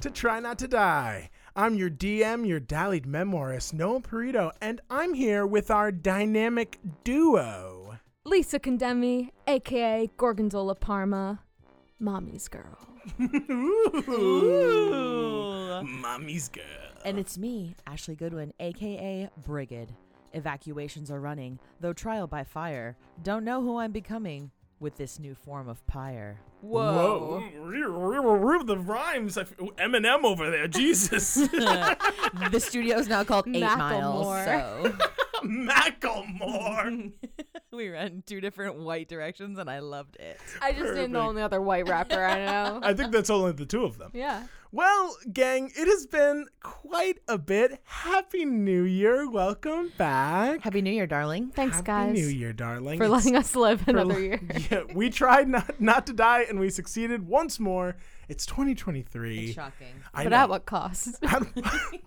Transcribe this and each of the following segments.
to Try Not to Die. I'm your DM, your dallied memoirist, Noah Perito, and I'm here with our dynamic duo. Lisa Condemi, aka Gorgonzola Parma, mommy's girl. Ooh. Mommy's girl. And it's me, Ashley Goodwin, aka Brigid. Evacuations are running, though trial by fire. Don't know who I'm becoming with this new form of pyre. Whoa. Whoa. The rhymes. Eminem over there. Jesus. the studio is now called Eight Miles, so Macklemore. we ran two different white directions, and I loved it. I just didn't know Perfect. the other white rapper I know. I think that's only the two of them. yeah. Well, gang, it has been quite a bit. Happy New Year. Welcome back. Happy New Year, darling. Thanks, guys. Happy guys, New Year, darling. for It's- letting us live another li- year. Yeah, we tried not, not to die and we succeeded once more. It's 2023. Shocking. I but know. at what cost?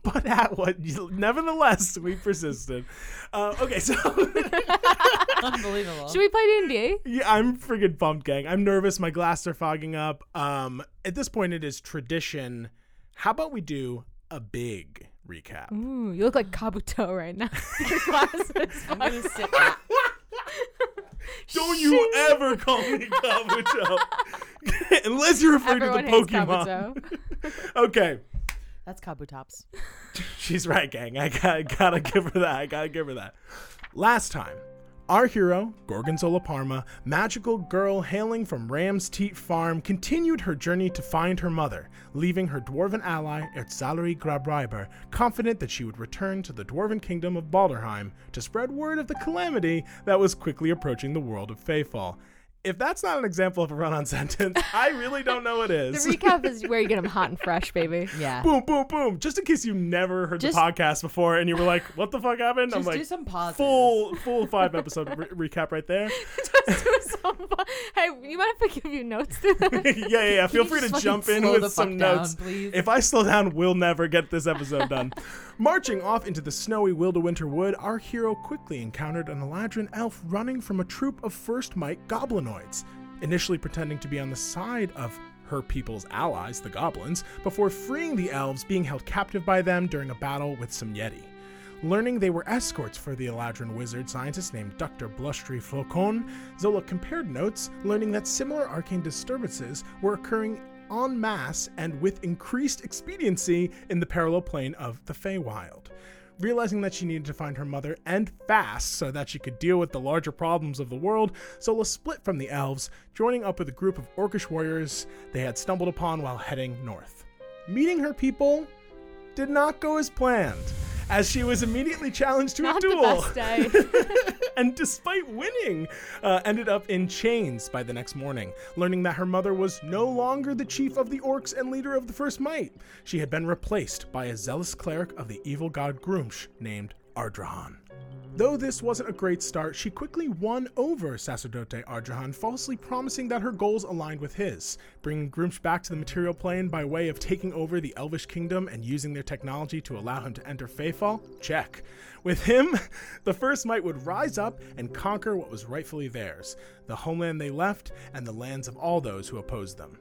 but at what? Nevertheless, we persisted. Uh, okay, so Unbelievable. Should we play D&D? yeah, I'm freaking pumped, gang. I'm nervous. My glasses are fogging up. Um, at this point, it is tradition. How about we do a big recap? Ooh, you look like Kabuto right now. Your glasses. I'm gonna sit back. Don't you ever call me Kabuto. Unless you're referring Everyone to hates the Pokemon. Kabuto. Okay. That's Kabutops. She's right, gang. I gotta, gotta give her that. I gotta give her that. Last time, our hero, Gorgonzola Parma, magical girl hailing from Ram's Teat Farm, continued her journey to find her mother, leaving her dwarven ally, Erzalari Grabreiber, confident that she would return to the dwarven kingdom of Balderheim to spread word of the calamity that was quickly approaching the world of Feyfall. If that's not an example of a run on sentence, I really don't know what is. The recap is where you get them hot and fresh, baby. Yeah. boom, boom, boom. Just in case you never heard Just- the podcast before and you were like, "What the fuck happened?" I'm like, do some pauses. full, full five episode re- recap right there. Just do some fun- hey, you mind if I give you notes through this? yeah, yeah, yeah. Feel you free to just jump fucking in slow with the some down, notes. please? If I slow down, we'll never get this episode done. Marching off into the snowy Wildewinter Wood, our hero quickly encountered an Eladrin elf running from a troop of First Might goblinoids, initially pretending to be on the side of her people's allies, the goblins, before freeing the elves being held captive by them during a battle with some Yeti. Learning they were escorts for the Eladrin wizard scientist named Dr. Blushtree Flocon, Zola compared notes, learning that similar arcane disturbances were occurring en masse and with increased expediency in the parallel plane of the Feywild. Realizing that she needed to find her mother and fast so that she could deal with the larger problems of the world, Zola split from the elves, joining up with a group of orcish warriors they had stumbled upon while heading north. Meeting her people did not go as planned, as she was immediately challenged to Not a duel. and despite winning, uh, ended up in chains by the next morning, learning that her mother was no longer the chief of the orcs and leader of the First Might. She had been replaced by a zealous cleric of the evil god Gruumsh named Ardrahan. Though this wasn't a great start, she quickly won over Sacerdote Ardrahan, falsely promising that her goals aligned with his, bringing Gruumsh back to the material plane by way of taking over the Elvish kingdom and using their technology to allow him to enter Feyfall? Check. With him, the First Might would rise up and conquer what was rightfully theirs the homeland they left and the lands of all those who opposed them.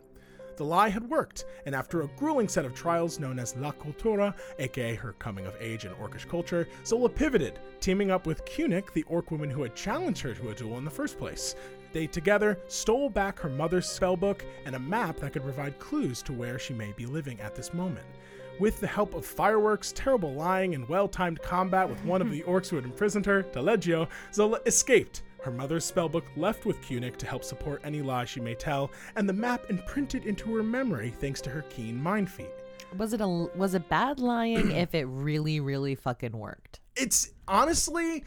The lie had worked, and after a grueling set of trials known as La Cultura, aka her coming of age in orcish culture, Zola pivoted, teaming up with Kunik, the orc woman who had challenged her to a duel in the first place. They together stole back her mother's spellbook and a map that could provide clues to where she may be living at this moment. With the help of fireworks, terrible lying, and well timed combat with one of the orcs who had imprisoned her, Taleggio, Zola escaped. Her mother's spellbook left with Kunik to help support any lie she may tell, and the map imprinted into her memory thanks to her keen mind feat. Was it a was it bad lying if it really really fucking worked? It's honestly,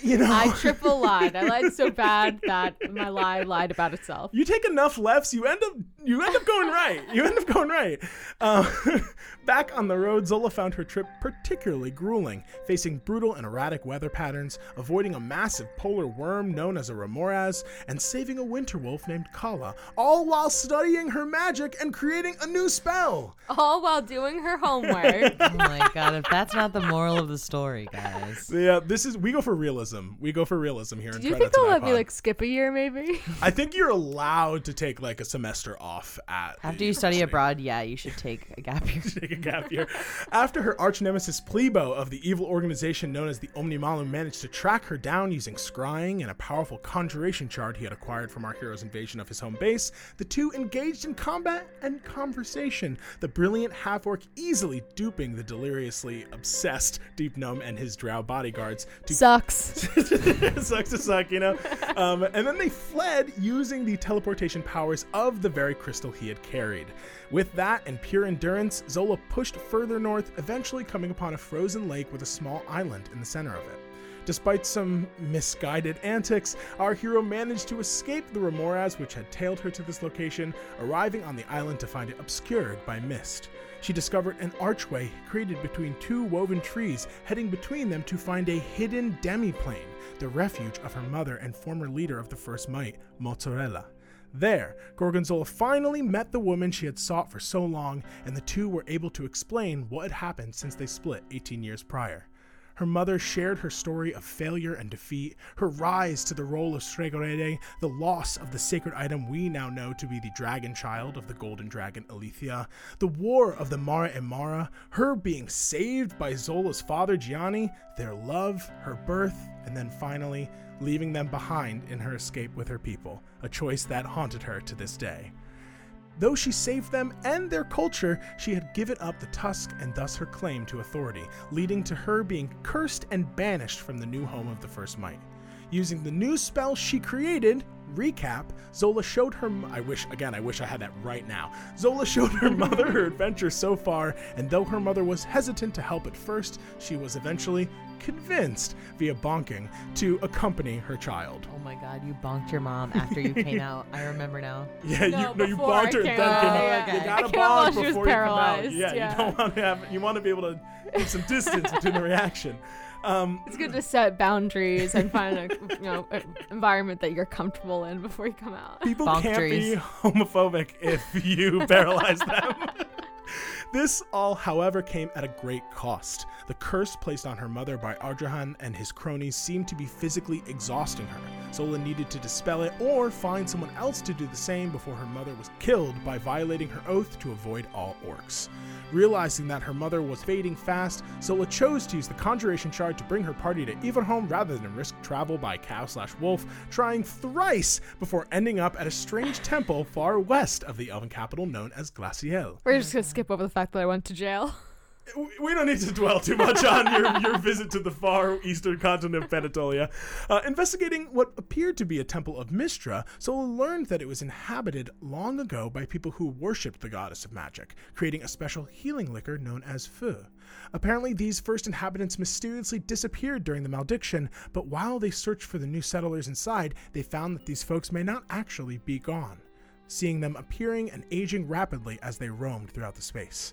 you know, I triple lied. I lied so bad that my lie lied about itself. you take enough lefts, you end up you end up going right. You end up going right. Uh, back on the road, Zola found her trip particularly grueling, facing brutal and erratic weather patterns, avoiding a massive polar worm known as a remoras, and saving a winter wolf named Kala, all while studying her magic and creating a new spell. All while doing her homework. Oh my god, if that's not the moral of the story, guys. Yeah, this is we go for realism realism. We go for realism here. Do you think they'll let me like skip a year maybe? I think you're allowed to take like a semester off at After you study abroad, yeah, you should take a gap year. take a gap year. After her arch nemesis Plebo of the evil organization known as the Omnimalum managed to track her down using scrying and a powerful conjuration chart he had acquired from our hero's invasion of his home base, the two engaged in combat and conversation, the brilliant half orc easily duping the deliriously obsessed Deep Gnome and his drow bodyguards to Sucks. Sucks to suck, you know. Um, and then they fled using the teleportation powers of the very crystal he had carried. With that and pure endurance, Zola pushed further north, eventually coming upon a frozen lake with a small island in the center of it. Despite some misguided antics, our hero managed to escape the remoras which had tailed her to this location, arriving on the island to find it obscured by mist. She discovered an archway created between two woven trees, heading between them to find a hidden demiplane, the refuge of her mother and former leader of the First Might, Mozzarella. There, Gorgonzola finally met the woman she had sought for so long, and the two were able to explain what had happened since they split 18 years prior. Her mother shared her story of failure and defeat, her rise to the role of Stregorede, the loss of the sacred item we now know to be the dragon child of the golden dragon Alethea, the war of the Mara and Mara, her being saved by Zola's father Gianni, their love, her birth, and then finally leaving them behind in her escape with her people, a choice that haunted her to this day. Though she saved them and their culture, she had given up the tusk and thus her claim to authority, leading to her being cursed and banished from the new home of the First Might. Using the new spell she created, Recap, Zola showed her. I wish, again, I wish I had that right now. Zola showed her mother her adventure so far, and though her mother was hesitant to help at first, she was eventually convinced via bonking to accompany her child. Oh my god, you bonked your mom after you came out. I remember now. Yeah, No, you no, you bonked her and came then out. came out. Yeah. You gotta came out while bonk she was before you come out. Yeah, yeah. you don't want to have. You want to be able to keep some distance between the reaction. Um, It's good to set boundaries and find a you know a- environment that you're comfortable in before you come out. people Bonk can't trees. be homophobic if you paralyze them. This all, however, came at a great cost. The curse placed on her mother by Ardrahan and his cronies seemed to be physically exhausting her. Zola needed to dispel it or find someone else to do the same before her mother was killed by violating her oath to avoid all orcs. Realizing that her mother was fading fast, Zola chose to use the conjuration shard to bring her party to Everholm rather than risk travel by cow slash wolf, trying thrice before ending up at a strange temple far west of the elven capital known as Glaciel. We're just gonna skip over the fact that I went to jail. we don't need to dwell too much on your, your visit to the far eastern continent of Penatolia. Uh, investigating what appeared to be a temple of Mystra, Zola learned that it was inhabited long ago by people who worshipped the goddess of magic, creating a special healing liquor known as Fu. Apparently, these first inhabitants mysteriously disappeared during the malediction, but while they searched for the new settlers inside, they found that these folks may not actually be gone, seeing them appearing and aging rapidly as they roamed throughout the space.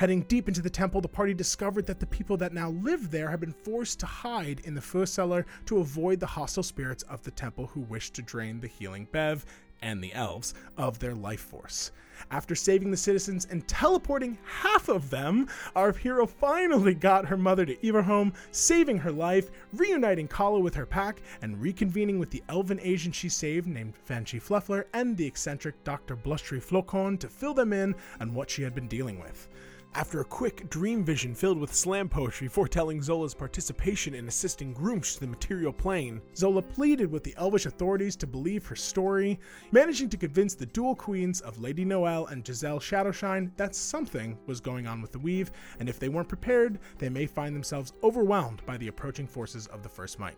Heading deep into the temple, the party discovered that the people that now lived there had been forced to hide in the fur cellar to avoid the hostile spirits of the temple who wished to drain the healing Bev and the elves of their life force. After saving the citizens and teleporting half of them, our hero finally got her mother to Everholm, saving her life, reuniting Kala with her pack, and reconvening with the elven agent she saved named Fanchi Fluffler and the eccentric Dr. Blustery Flocon to fill them in on what she had been dealing with. After a quick dream vision filled with slam poetry foretelling Zola's participation in assisting Gruumsh to the material plane, Zola pleaded with the Elvish authorities to believe her story, managing to convince the dual queens of Lady Noel and Giselle Shadowshine that something was going on with the Weave, and if they weren't prepared, they may find themselves overwhelmed by the approaching forces of the First Might.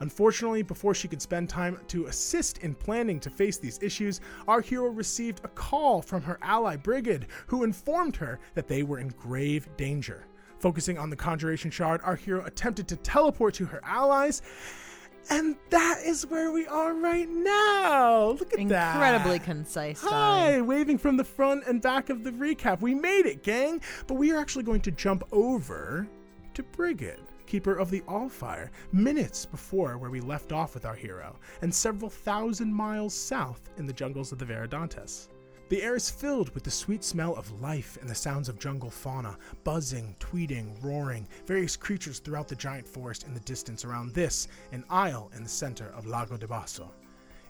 Unfortunately, before she could spend time to assist in planning to face these issues, our hero received a call from her ally Brigid, who informed her that they were in grave danger. Focusing on the conjuration shard, our hero attempted to teleport to her allies, and that is where we are right now. Look at that. Incredibly concise. Hi, Donnie. waving from the front and back of the recap. We made it, gang. But we are actually going to jump over to Brigid, keeper of the Allfire, minutes before where we left off with our hero, and several thousand miles south in the jungles of the Veridantes. The air is filled with the sweet smell of life and the sounds of jungle fauna, buzzing, tweeting, roaring, various creatures throughout the giant forest in the distance around this, an isle in the center of Lago de Basso.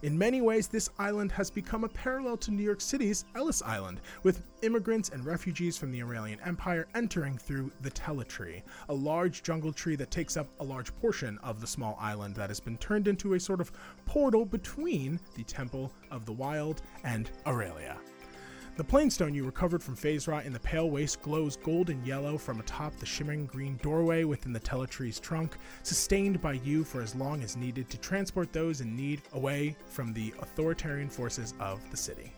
In many ways, this island has become a parallel to New York City's Ellis Island, with immigrants and refugees from the Aurelian Empire entering through the Teletree, a large jungle tree that takes up a large portion of the small island that has been turned into a sort of portal between the Temple of the Wild and Aurelia. The plainstone you recovered from Phasra in the pale waste glows golden yellow from atop the shimmering green doorway within the teletree's trunk, sustained by you for as long as needed to transport those in need away from the authoritarian forces of the city.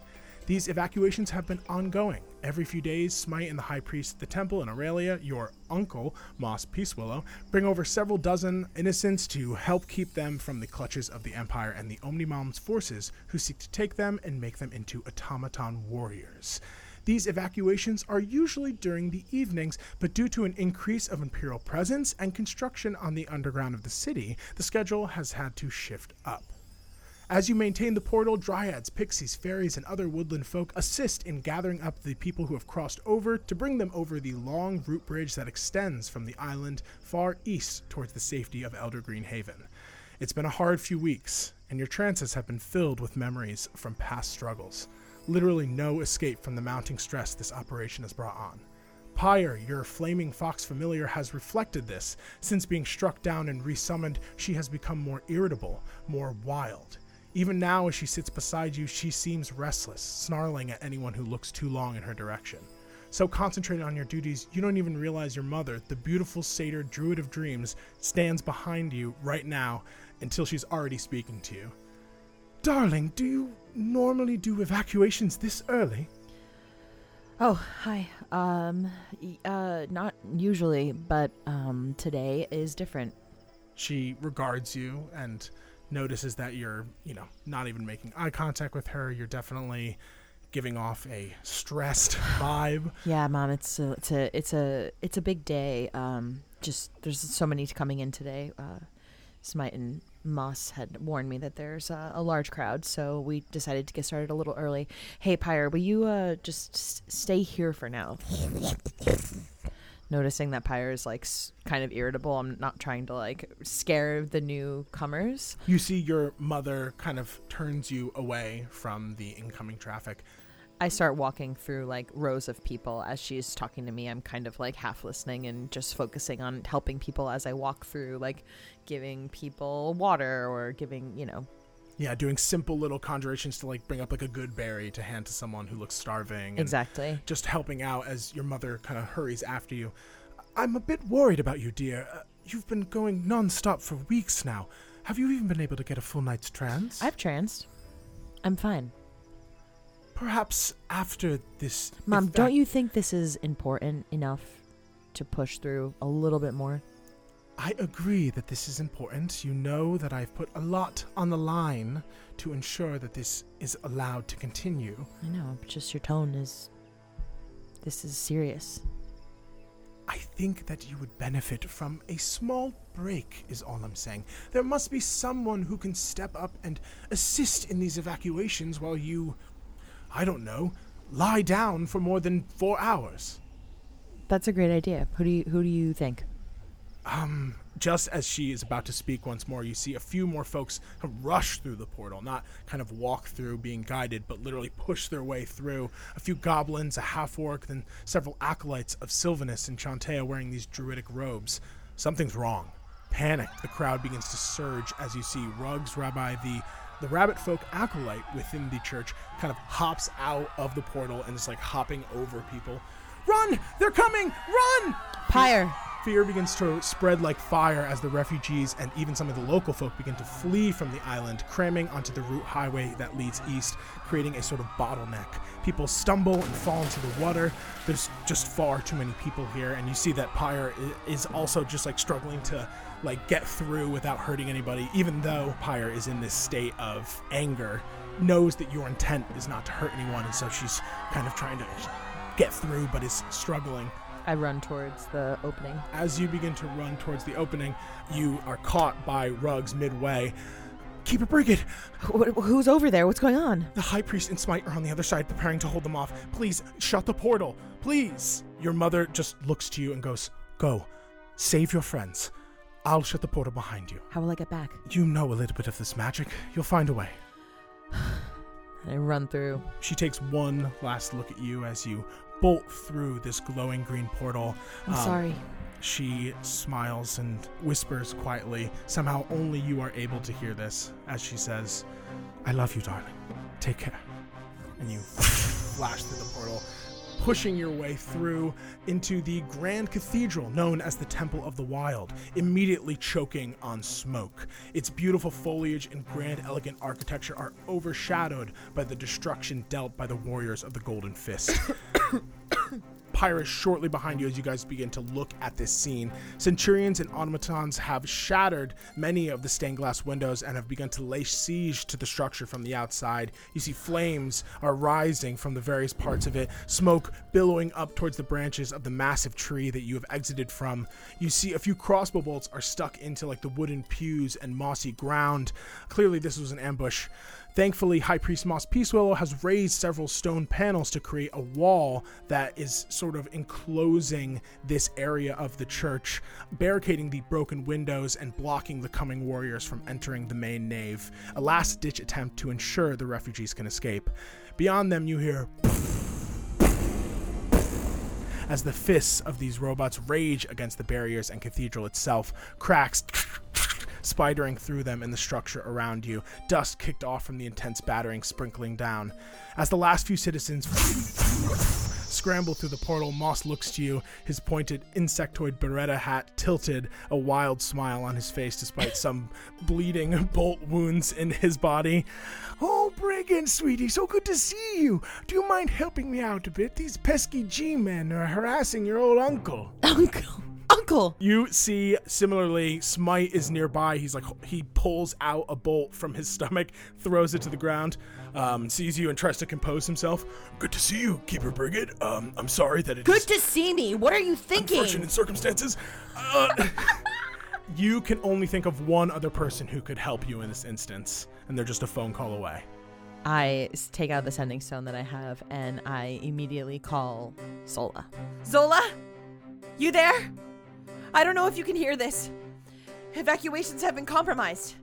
These evacuations have been ongoing. Every few days, Smite and the High Priest of the Temple and Aurelia, your uncle, Moss Peacewillow, bring over several dozen innocents to help keep them from the clutches of the Empire and the Omnimalum's forces, who seek to take them and make them into automaton warriors. These evacuations are usually during the evenings, but due to an increase of Imperial presence and construction on the underground of the city, the schedule has had to shift up. As you maintain the portal, dryads, pixies, fairies, and other woodland folk assist in gathering up the people who have crossed over to bring them over the long root bridge that extends from the island far east towards the safety of Elder Green Haven. It's been a hard few weeks, and your trances have been filled with memories from past struggles. Literally no escape from the mounting stress this operation has brought on. Pyre, your flaming fox familiar, has reflected this. Since being struck down and resummoned, she has become more irritable, more wild. Even now, as she sits beside you, she seems restless, snarling at anyone who looks too long in her direction. So concentrated on your duties, you don't even realize your mother, the beautiful satyr druid of dreams, stands behind you right now until she's already speaking to you. Darling, do you normally do evacuations this early? Oh, hi. Um, uh, not usually, but um, today is different. She regards you and notices that you're, you know, not even making eye contact with her. You're definitely giving off a stressed vibe. Yeah, mom, it's a, it's a it's a it's a big day. Um, just there's so many coming in today. Uh, Smite and Moss had warned me that there's a large crowd, so we decided to get started a little early. Hey, Pyre, will you uh just s- stay here for now? Noticing that Pyre is like s- kind of irritable, I'm not trying to like scare the newcomers. You see your mother kind of turns you away from the incoming traffic. I start walking through like rows of people as she's talking to me. I'm kind of like half listening and just focusing on helping people as I walk through, like giving people water or giving, you know. Yeah, doing simple little conjurations to like bring up like a good berry to hand to someone who looks starving. Exactly. Just helping out as your mother kind of hurries after you. I'm a bit worried about you, dear. Uh, you've been going non-stop for weeks now. Have you even been able to get a full night's trance? I've tranced. I'm fine. Perhaps after this. Mom, don't you think this is important enough to push through a little bit more? I agree that this is important. You know that I've put a lot on the line to ensure that this is allowed to continue. I know, but just your tone is. This is serious. I think that you would benefit from a small break, is all I'm saying. There must be someone who can step up and assist in these evacuations while you, I don't know, lie down for more than four hours. That's a great idea. Who do you who do you think? Um, just as she is about to speak once more, you see a few more folks rush through the portal, not kind of walk through being guided, but literally push their way through. A few goblins, a half orc, then several acolytes of Silvanus and Chauntea wearing these druidic robes. Something's wrong. Panic. The crowd begins to surge as you see Rugs, Rabbi, the the rabbit folk acolyte within the church, kind of hops out of the portal and is like hopping over people. Run! They're coming! Run! Pyre. Fear begins to spread like fire as the refugees and even some of the local folk begin to flee from the island, cramming onto the route highway that leads east, creating a sort of bottleneck. People stumble and fall into the water. There's just far too many people here, and you see that Pyre is also just like struggling to like get through without hurting anybody, even though Pyre is in this state of anger, knows that your intent is not to hurt anyone, and so she's kind of trying to get through but is struggling. I run towards the opening. As you begin to run towards the opening, you are caught by Rugs midway. Keeper Brigid, Wh- who's over there? What's going on? the High Priest and Smite are on the other side preparing to hold them off. Please, shut the portal. Please. Your mother just looks to you and goes, Go, save your friends. I'll shut the portal behind you. How will I get back? You know a little bit of this magic. You'll find a way. I run through. She takes one last look at you as you bolt through this glowing green portal. I'm Um, sorry. She smiles and whispers quietly. Somehow, only you are able to hear this as she says, I love you, darling. Take care. And you flash through the portal, pushing your way through into the grand cathedral known as the Temple of the Wild, immediately choking on smoke. Its beautiful foliage and grand, elegant architecture are overshadowed by the destruction dealt by the warriors of the Golden Fist. Pyrrhus shortly behind you as you guys begin to look at this scene. Centurions and automatons have shattered many of the stained glass windows and have begun to lay siege to the structure from the outside. You see flames are rising from the various parts of it, smoke billowing up towards the branches of the massive tree that you have exited from. You see a few crossbow bolts are stuck into like the wooden pews and mossy ground. Clearly, this was an ambush. Thankfully, High Priest Moss Peacewillow has raised several stone panels to create a wall that is sort of enclosing this area of the church, barricading the broken windows and blocking the coming warriors from entering the main nave. A last ditch attempt to ensure the refugees can escape. Beyond them, you hear as the fists of these robots rage against the barriers and cathedral itself, cracks spidering through them and the structure around you, dust kicked off from the intense battering sprinkling down. As the last few citizens scramble through the portal, Moss looks to you, his pointed insectoid beretta hat tilted, a wild smile on his face despite some bleeding bolt wounds in his body. Oh, Brigid, sweetie, so good to see you. Do you mind helping me out a bit? These pesky G-men are harassing your old uncle. Uncle! Uncle! You see, similarly, Smite is nearby. He's like, he pulls out a bolt from his stomach, throws it to the ground, um, sees you, and tries to compose himself. Good to see you, Keeper Brigid. Um, I'm sorry that it Good to see me! What are you thinking? unfortunate circumstances. Uh, you can only think of one other person who could help you in this instance, and they're just a phone call away. I take out the sending stone that I have and I immediately call Zola. Zola? You there? I don't know if you can hear this. Evacuations have been compromised.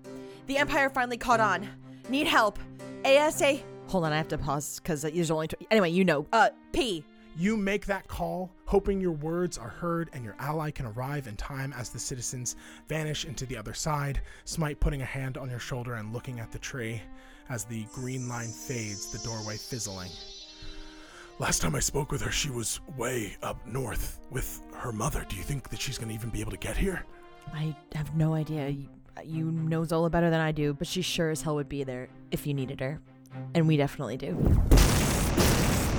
The Empire finally caught on. Need help. ASA. Hold on, I have to pause because there's only. Tw- anyway, you know. Uh, P. You make that call, hoping your words are heard and your ally can arrive in time as the citizens vanish into the other side. Smite putting a hand on your shoulder and looking at the tree as the green line fades, the doorway fizzling. Last time I spoke with her, she was way up north with her mother. Do you think that she's going to even be able to get here? I have no idea. You, you know Zola better than I do, but she sure as hell would be there if you needed her. And we definitely do.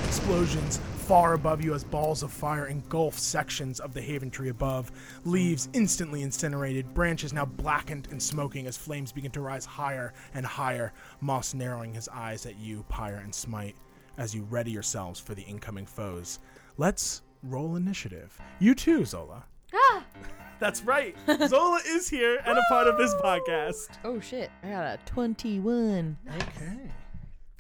explosions far above you as balls of fire engulf sections of the haven tree above. Leaves instantly incinerated, branches now blackened and smoking as flames begin to rise higher and higher. Moss narrowing his eyes at you, Pyre and Smite, as you ready yourselves for the incoming foes. Let's roll initiative. You too, Zola. Ah! That's right. Zola is here and a part of this podcast. Oh shit, I got a 21. Okay.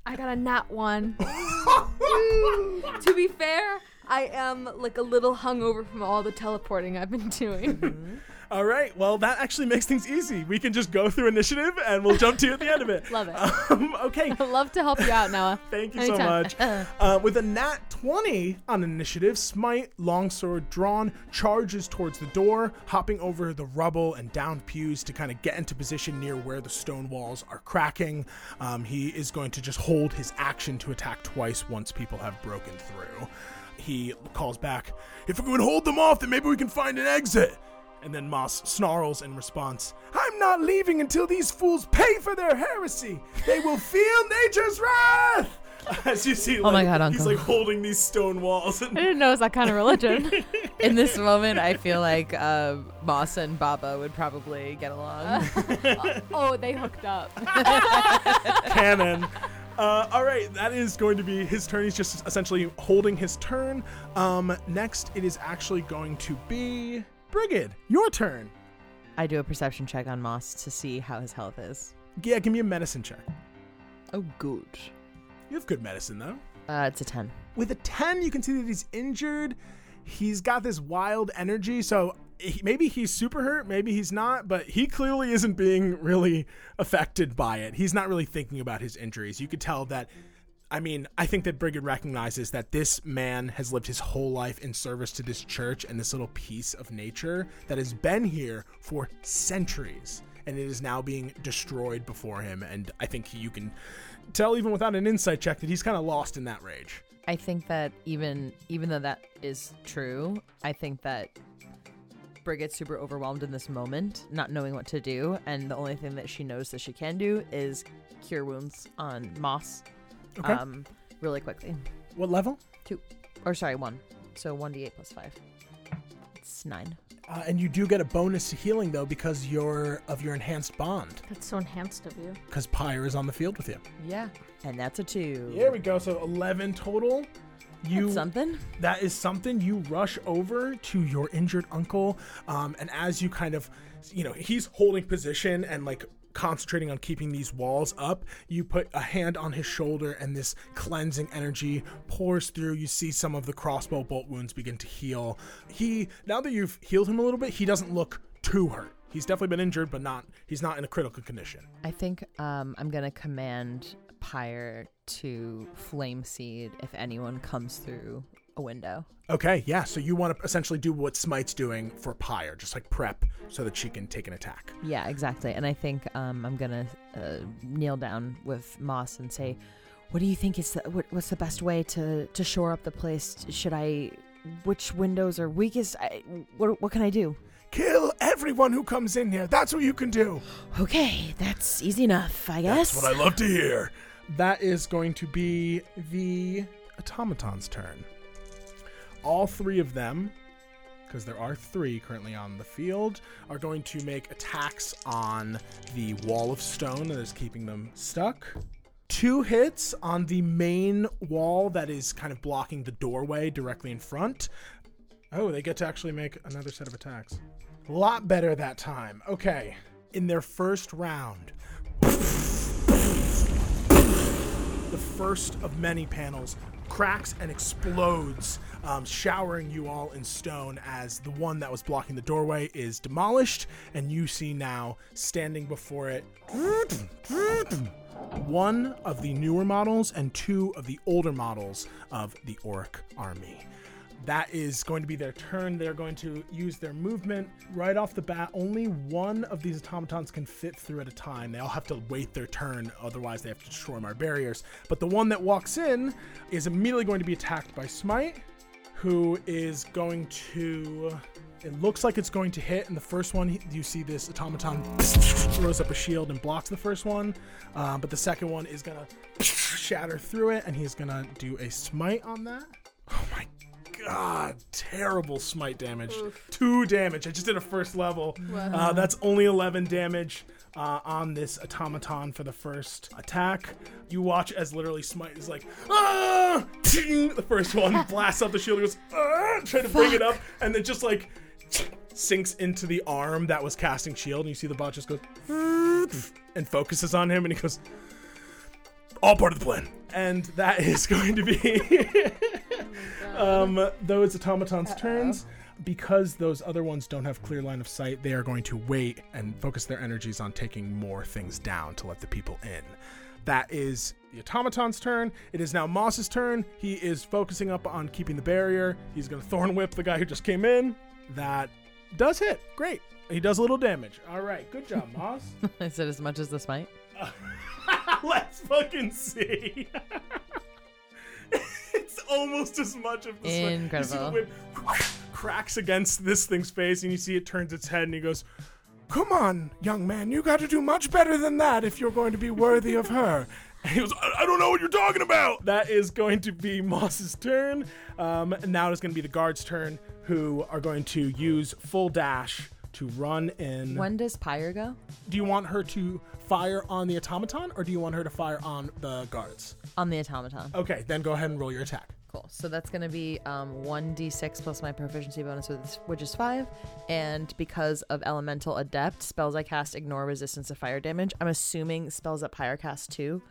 I got a nat one. to be fair, I am like a little hungover from all the teleporting I've been doing. All right. Well, that actually makes things easy. We can just go through initiative and we'll jump to you at the end of it. Love it. Um, okay. I'd love to help you out, Noah. Thank you so much. Uh, with a nat 20 on initiative, Smite, longsword drawn, charges towards the door, hopping over the rubble and down pews to kind of get into position near where the stone walls are cracking. Um, he is going to just hold his action to attack twice once people have broken through. He calls back, If we can hold them off, then maybe we can find an exit. And then Moss snarls in response, I'm not leaving until these fools pay for their heresy. They will feel nature's wrath. As you see, like, my God, he's like holding these stone walls. I And didn't know it was that kind of religion. In this moment, I feel like uh, Moss and Baba would probably get along. oh, they hooked up. Canon. Uh, all right, that is going to be his turn. He's just essentially holding his turn. Um, next, it is actually going to be Brigid. Your turn. I do a perception check on Moss to see how his health is. Yeah, give me a medicine check. Oh, good. You have good medicine though. Uh, it's a 10. With a 10, you can see that he's injured. He's got this wild energy, so he, maybe he's super hurt, maybe he's not, but he clearly isn't being really affected by it. He's not really thinking about his injuries. You could tell that. I mean, I think that Brigid recognizes that this man has lived his whole life in service to this church and this little piece of nature that has been here for centuries, and it is now being destroyed before him. And I think you can tell, even without an insight check, that he's kind of lost in that rage. I think that even even though that is true, I think that Brigid's super overwhelmed in this moment, not knowing what to do, and the only thing that she knows that she can do is cure wounds on Moss. Okay. Um, really quickly. What level? Two, or sorry, one. So one d8 plus five. It's nine. Uh, and you do get a bonus to healing though because you're of your enhanced bond That's so enhanced of you. because Pyre is on the field with you. Yeah, and that's a two. There we go. So 11 total. You That's something. that is something you rush over to your injured uncle um, and as you kind of you know he's holding position and like concentrating on keeping these walls up you put a hand on his shoulder and this cleansing energy pours through. You see some of the crossbow bolt wounds begin to heal. He now that you've healed him a little bit he doesn't look too hurt. He's definitely been injured but not he's not in a critical condition. I think um, I'm gonna command Pyre to flame seed if anyone comes through a window. okay yeah so you want to essentially do what smite's doing for pyre just like prep so that she can take an attack Yeah, exactly. And I think um, I'm gonna uh, kneel down with Moss and say, "What do you think is the, what, what's the best way to to shore up the place? Should I? Which windows are weakest? I, what what can I do?" Kill everyone who comes in here. That's what you can do. Okay, that's easy enough, I guess. That's what I love to hear. That is going to be the automaton's turn. All three of them, because there are three currently on the field, are going to make attacks on the wall of stone that is keeping them stuck. Two hits on the main wall that is kind of blocking the doorway directly in front. Oh, they get to actually make another set of attacks. A lot better that time. Okay. In their first round, the first of many panels cracks and explodes, um, showering you all in stone as the one that was blocking the doorway is demolished, and you see now standing before it one of the newer models and two of the older models of the Orc army. That is going to be their turn. They're going to use their movement right off the bat. Only one of these automatons can fit through at a time. They all have to wait their turn, otherwise, they have to destroy my barriers. But the one that walks in is immediately going to be attacked by Smite, who is going to. It looks like it's going to hit. And the first one, you see this automaton throws up a shield and blocks the first one. Um, but the second one is to shatter through it, and he's to do a smite on that. Oh my god, terrible smite damage. Two damage. I just did a first level. Uh, that's only 11 damage uh, on this automaton for the first attack. You watch as literally smite is like, ah! Ting! The first one blasts out the shield, goes, ah! trying to bring it up, and then just like sinks into the arm that was casting shield, and you see the bot just goes and focuses on him, and he goes, all part of the plan. And that is going to be um, those automatons' turns. Because those other ones don't have clear line of sight, they are going to wait and focus their energies on taking more things down to let the people in. That is the automaton's turn. It is now Moss's turn. He is focusing up on keeping the barrier. He's going to thorn whip the guy who just came in. That does hit. Great. He does a little damage. All right. Good job, Moss. I said as much as the smite. Let's fucking see. it's almost as much of the sweat. You see the Incredible. whip cracks against this thing's face, and you see it turns its head, and he goes, "Come on, young man, you got to do much better than that if you're going to be worthy of her." And he goes, I, I don't know what you're talking about. That is going to be Moss's turn. Um, now it's going to be the guard's turn, who are going to use full dash to run in. When does Pyre go? Do you want her to fire on the automaton or do you want her to fire on the guards? On the automaton. Okay, then go ahead and roll your attack. cool. So that's going to be um, 1d6 plus my proficiency bonus, which is 5. And because of Elemental Adept, spells I cast ignore resistance to fire damage. I'm assuming spells that Pyre cast too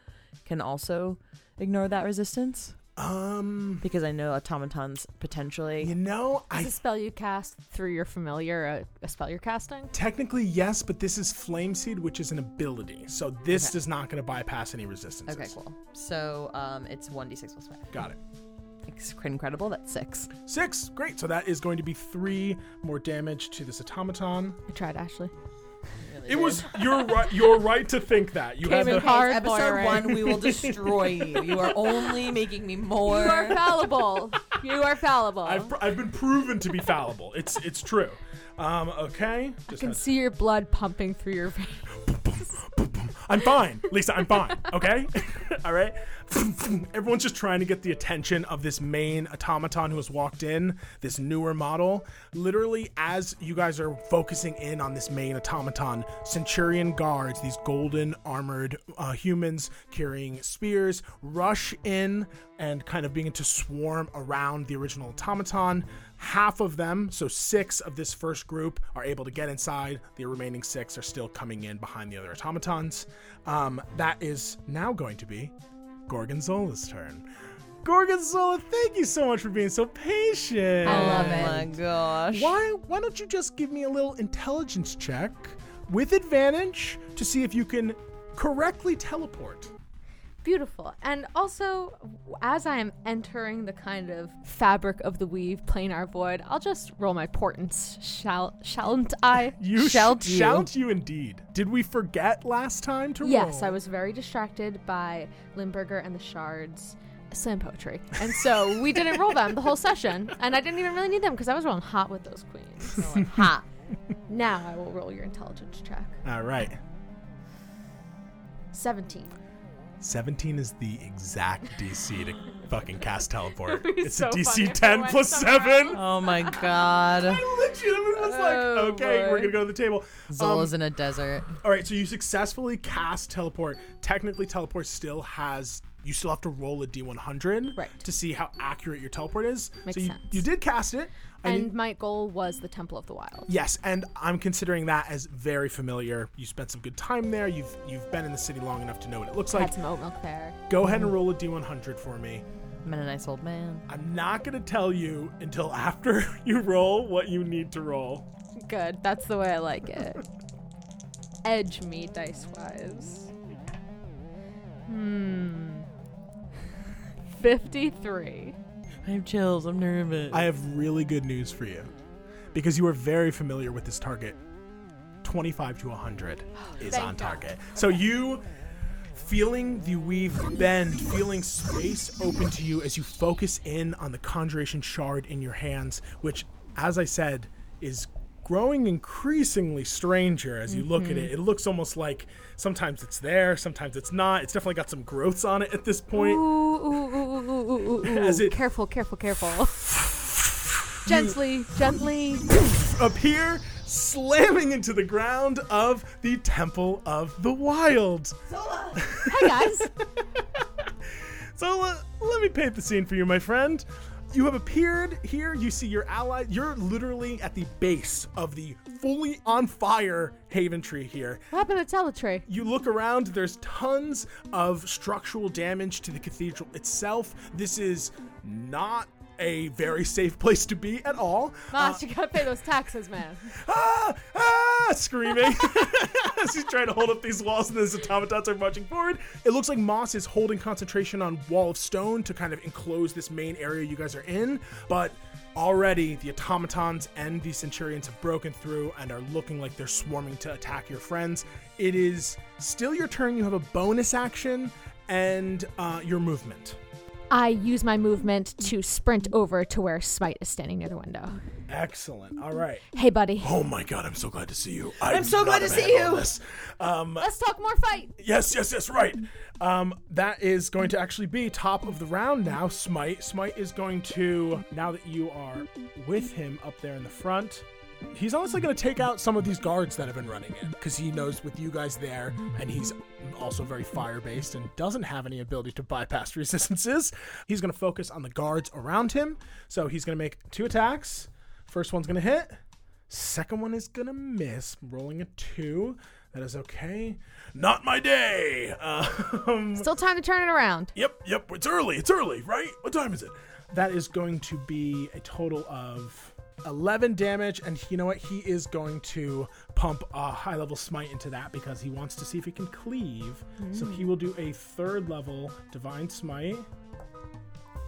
can also ignore that resistance. Um, Because I know automatons potentially. you know, I Is I a spell you cast through your familiar a, a spell you're casting? technically yes, but this is Flame Seed, which is an ability. So this Okay. is not going to bypass any resistances. Okay, cool. So um, it's 1d6 plus 5. Got it. It's incredible. That's 6. Six. Great. So that is going to be three more damage to this automaton. I tried, Ashley. It was you're right. You're right to think that you Came had in the. hard. episode lawyering. one, we will destroy you. You are only making me more. You are fallible. you are fallible. I've, I've been proven to be fallible. It's it's true. Um, okay. I Just can had- see your blood pumping through your veins. I'm fine, Lisa. I'm fine. Okay. All right. Everyone's just trying to get the attention of this main automaton who has walked in, this newer model. Literally, as you guys are focusing in on this main automaton, Centurion guards, these golden armored uh, humans carrying spears, rush in and kind of begin to swarm around the original automaton. Half of them, so six of this first group, are able to get inside. The remaining six are still coming in behind the other automatons. Um, that is now going to be Gorgonzola's turn. Gorgonzola, thank you so much for being so patient. I love oh it. my gosh. Why why don't you just give me a little intelligence check with advantage to see if you can correctly teleport? Beautiful. And also, as I am entering the kind of fabric of the weave, planar void, I'll just roll my portents. Shall shalln't I? You Shalt sh- you. shalt you indeed. Did we forget last time to roll? Yes, I was very distracted by Limburger and the shards. Slam poetry. And so we didn't roll them the whole session. And I didn't even really need them because I was rolling hot with those queens. Ha. now I will roll your intelligence check. All right. 17. 17 is the exact DC to fucking cast teleport. be It's so a funny DC if it 10 went plus somewhere 7. Oh my god. I legitimately was like, Oh, okay, boy. we're gonna go to the table. Zola's Um, in a desert. all right, so you successfully cast teleport. Technically, teleport still has. You still have to roll a D100 Right. to see how accurate your teleport is. Makes so you, sense. you did cast it. I And mean- my goal was the Temple of the Wild. yes, and I'm considering that as very familiar. You spent some good time there. You've you've been in the city long enough to know what it looks like. Had some oat milk there. Go ahead and roll a D100 for me. I'm a nice old man. I'm not gonna tell you until after you roll what you need to roll. Good. That's the way I like it. Edge me dice wise. Hmm. 53. I have chills. I'm nervous. I have really good news for you because you are very familiar with this target. 25 to 100 is Thank on God. target. So you feeling the weave bend, feeling space open to you as you focus in on the conjuration shard in your hands, which as I said is growing increasingly stranger as you look at it. It looks almost like sometimes it's there, sometimes it's not. It's definitely got some growths on it at this point. ooh, ooh, ooh, ooh. As it- careful, careful, careful. gently, gently. appear slamming into the ground of the Temple of the Wild. Hey guys. So uh, let me paint the scene for you, my friend. You have appeared here. You see your ally. You're literally at the base of the fully on fire Haven tree here. What happened to Teletree? You look around, there's tons of structural damage to the cathedral itself. This is not a very safe place to be at all. Moss, you gotta pay those taxes, man. ah, ah, screaming as he's trying to hold up these walls and the automatons are marching forward. It looks like Moss is holding concentration on Wall of Stone to kind of enclose this main area you guys are in, but already the automatons and the centurions have broken through and are looking like they're swarming to attack your friends. It is still your turn. You have a bonus action and uh, your movement. I use my movement to sprint over to where Smite is standing near the window. Excellent. All right. Hey, buddy. Oh my god, I'm so glad to see you. I'm so glad to see you. Um, Let's talk more fight. Yes, yes, yes, right. Um, that is going to actually be top of the round now. Smite. Smite is going to, now that you are with him up there in the front, he's honestly going to take out some of these guards that have been running in because he knows with you guys there, and he's also very fire based and doesn't have any ability to bypass resistances. He's going to focus on the guards around him. So he's going to make two attacks. First one's going to hit. Second one is going to miss. Rolling a two. That is okay. Not my day. Um, Still time to turn it around. Yep, yep. It's early. It's early, right? What time is it? That is going to be a total of 11 damage. And you know what? He is going to pump a high level smite into that because he wants to see if he can cleave. So he will do a third level divine smite.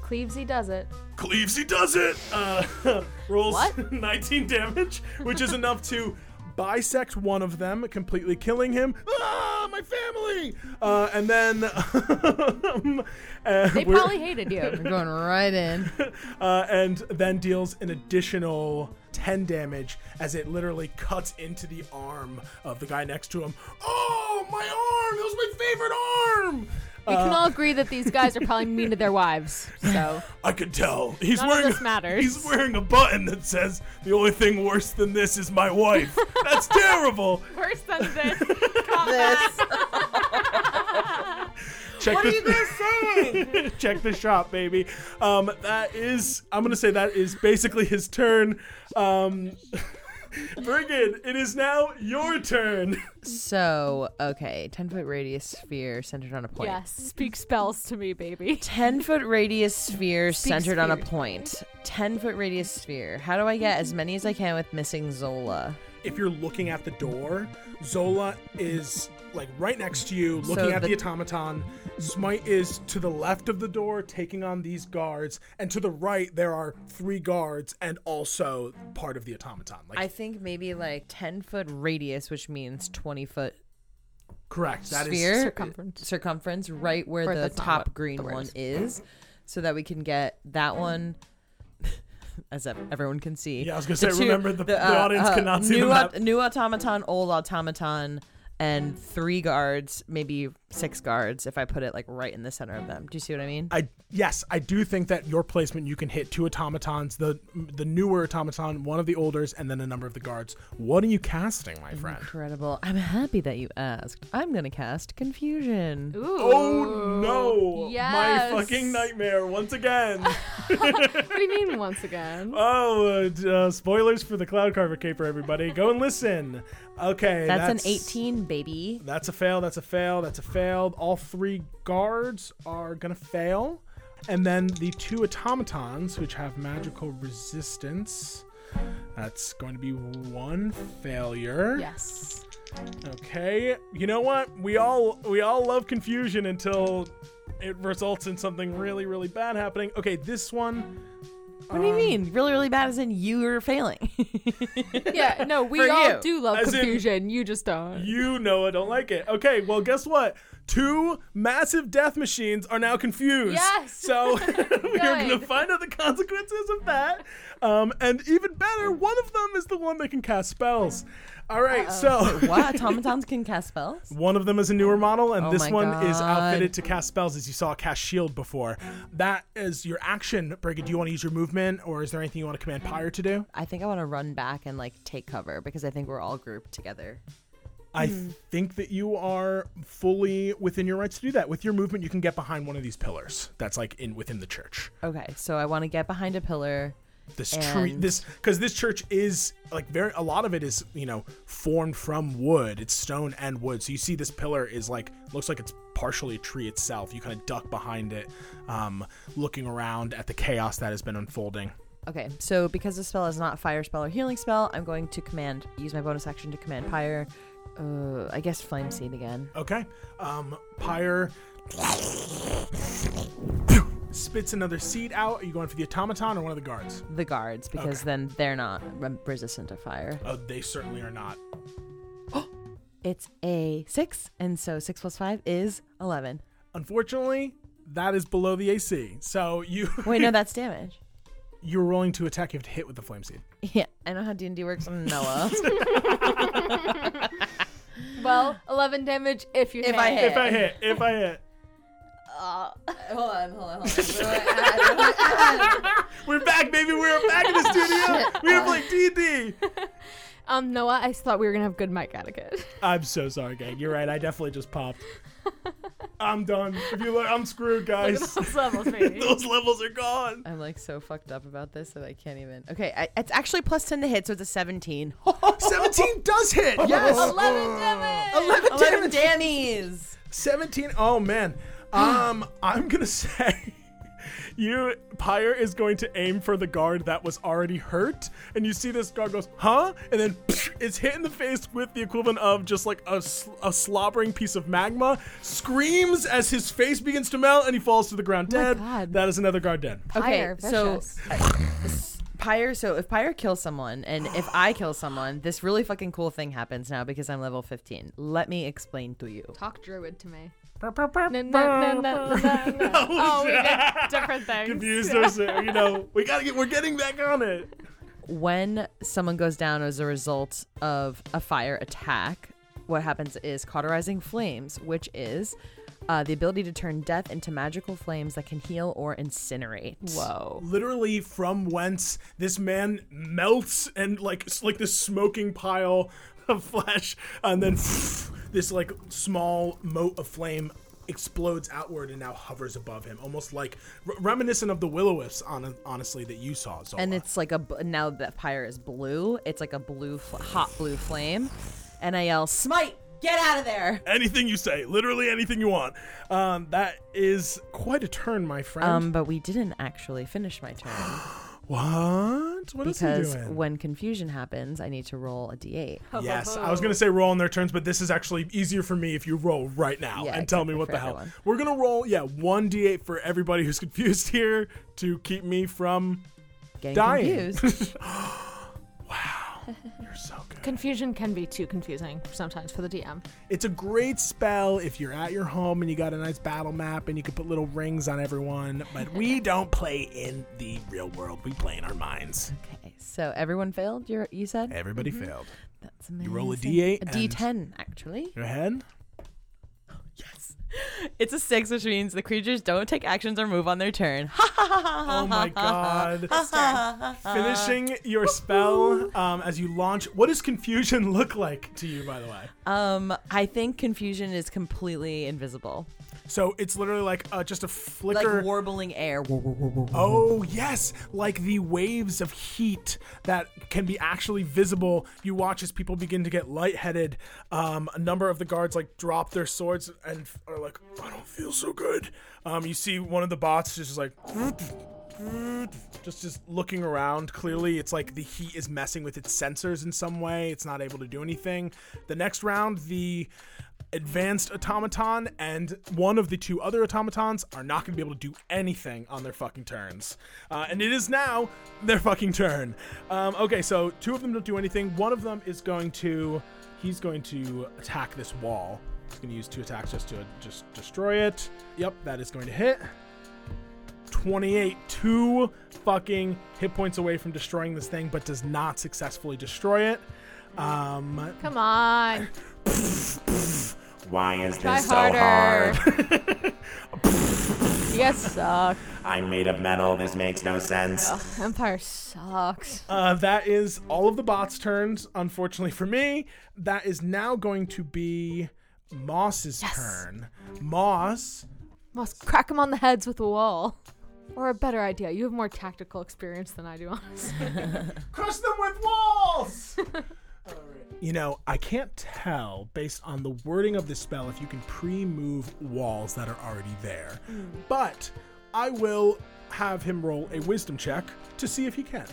Cleaves, he does it. Cleaves, he does it! Uh, rolls 19 damage, which is enough to bisect one of them, completely killing him. Ah, my family! Uh, and then. um, uh, They probably hated you. We're going right in. uh, and then deals an additional 10 damage as it literally cuts into the arm of the guy next to him. Oh, my arm! That was my favorite arm! We can all agree that these guys are probably mean to their wives. So I could tell. He's None of wearing this matters. He's wearing a button that says the only thing worse than this is my wife. That's terrible. worse than this. this. Check What the, are you guys saying? check the shop, baby. Um, that is. I'm gonna say that is basically his turn. Um, Brigid, it is now your turn. So, okay, 10 foot radius sphere centered on a point. yes, speak spells to me, baby. 10 foot radius sphere Speak centered on a sphere. point. 10 foot radius sphere. How do I get as many as I can with missing Zola? If you're looking at the door, Zola is like right next to you, looking So at the, the- automaton. Smite is to the left of the door, taking on these guards, and to the right there are three guards and also part of the automaton. Like I think maybe like 10 foot radius, which means 20 foot correct. That is sphere Circumference. circumference right where Or the top green the one is. is so that we can get that one as everyone can see Yeah, I was gonna say, two- remember the- the uh, audience uh, cannot see the map. new automaton old automaton and three guards maybe six guards if i put it like right in the center of them do you see what i mean I yes, I do think that your placement you can hit two automatons, the the newer automaton, one of the olders, and then a number of the guards. What are you casting, my friend? incredible i'm happy that you asked i'm gonna cast confusion Ooh. Oh no! Yes. My fucking nightmare once again. What do you mean once again? oh, uh, uh, spoilers for the Cloud Carver caper, everybody. Go and listen. Okay, that's, an 18 baby That's a fail. That's a fail. That's a fail. All three guards are gonna fail, and then the two automatons, which have magical resistance, that's going to be one failure. Yes. Okay. You know what? We all we all love confusion until it results in something really really bad happening. Okay, this one. What do you um, mean really really bad as in you're failing Yeah, no, we For all you. do love As in- confusion. you just don't. You know I don't like it. Okay, well, guess what? Two massive death machines are now confused. Yes. So we are going to Good. find out the consequences of that. Um, and even better, one of them is the one that can cast spells. All right, so what automatons can cast spells one of them is a newer model, and Oh this my one is God. outfitted to cast spells, as you saw cast shield before. That is your action, Brigid. Do you want to use your movement, or is there anything you want to command Pyre to do? I think I want to run back and like take cover because I think we're all grouped together. I Hmm. think that you are fully within your rights to do that. With your movement, you can get behind one of these pillars. That's like in within the church. Okay, so I want to get behind a pillar. This tree, And- this because this church is like very a lot of it is you know formed from wood. It's stone and wood. So you see this pillar is like looks like it's partially a tree itself. You kind of duck behind it, um, looking around at the chaos that has been unfolding. Okay, so because the spell is not fire spell or healing spell, I'm going to command use my bonus action to command pyre. Uh, I guess flame seed again. Okay. Um, Pyre spits another seed out. Are you going for the automaton or one of the guards? The guards, because Okay. then they're not re- resistant to fire. Oh, they certainly are not. It's a six, and so six plus five is eleven. Unfortunately, that is below the AC. So you Wait, no, that's damage. you're rolling to attack. You have to hit with the flame seed. Yeah, I know how D and D works. Noah. Well, 11 damage if you If hit. I hit. If I hit, if I hit, Uh, hold on, hold on, hold on. we're back, baby. We're back in the studio. We are playing D&D. Um, Noah, I thought we were gonna have good mic etiquette. I'm so sorry, gang. You're right. I definitely just popped. I'm done. If you look, I'm screwed, Look at guys. those levels, baby. Those levels are gone. I'm like so fucked up about this that I can't even. Okay, I, it's actually plus 10 to hit, so it's a 17. 17 does hit. Yes. Eleven damage. 11 11 Danny's. 17. Oh man. Um, I'm gonna say you Pyre is going to aim for the guard that was already hurt, and you see this guard goes, huh? And then it's hit in the face with the equivalent of just like a, a slobbering piece of magma, screams as his face begins to melt, and he falls to the ground Oh my dead. God. That is another guard dead. Pyre, Okay, so vicious. Pyre, so if Pyre kills someone and if I kill someone, this really fucking cool thing happens now because I'm level 15. Let me explain to you. Talk druid to me. No, no, no, no, no, no. Oh, we did different things. Confused us, you know. We gotta get. We're getting back on it. When someone goes down as a result of a fire attack, what happens is cauterizing flames, which is uh, the ability to turn death into magical flames that can heal or incinerate. Whoa. literally from whence this man melts and like like this smoking pile of flesh and then this like small mote of flame explodes outward and now hovers above him almost like r- reminiscent of the will-o-wisps on honestly that you saw Zola. And it's like a now that pyre is blue, it's like a blue, fl- hot blue flame, and I yell, "Smite! Get out of there!" anything you say literally anything you want um that is quite a turn my friend Um, but we didn't actually finish my turn what what is he because doing when confusion happens, I need to roll a d8. Yes, I was gonna say roll on their turns, but this is actually easier for me if you roll right now Yeah, and tell me what the hell. everyone. We're gonna roll, yeah, one d8 for everybody who's confused here to keep me from Getting dying. confused. Wow. You're so good. Confusion can be too confusing sometimes for the DM. It's a great spell if you're at your home and you got a nice battle map and you can put little rings on everyone. But we don't play in the real world. We play in our minds. okay, so everyone failed. You you said Everybody mm-hmm. failed. that's amazing. You roll a A D8 and- D10 actually. Your head. It's a six, which means the creatures don't take actions or move on their turn. Oh my god. Finishing your spell um, as you launch. What does confusion look like to you, by the way? Um, I think confusion is completely invisible, So it's literally like uh, just a flicker. like warbling air. Oh, yes. Like the waves of heat that can be actually visible. You watch as people begin to get lightheaded. Um, a number of the guards like drop their swords and are like, I don't feel so good. Um, you see one of the bots just like. Just, just looking around. Clearly, it's like the heat is messing with its sensors in some way. It's not able to do anything. The next round, the advanced automaton and one of the two other automatons are not going to be able to do anything on their fucking turns. Uh, and it is now their fucking turn. Um, okay, so two of them don't do anything. One of them is going to, he's going to attack this wall. He's going to use two attacks just to just destroy it. Yep, that is going to hit. 28, two fucking hit points away from destroying this thing, but does not successfully destroy it. Um, Come on. Why is Try this so harder. hard? You guys suck. I'm made of metal. This makes no sense. Ugh, Empire sucks. Uh, that is all of the bots' turns. Unfortunately for me, that is now going to be Moss's Yes. turn. Moss, Must crack them on the heads with a wall. Or a better idea, you have more tactical experience than I do, honestly. crush them with walls. You know, I can't tell based on the wording of this spell if you can pre-move walls that are already there, mm. but I will have him roll a Wisdom check to see if he can.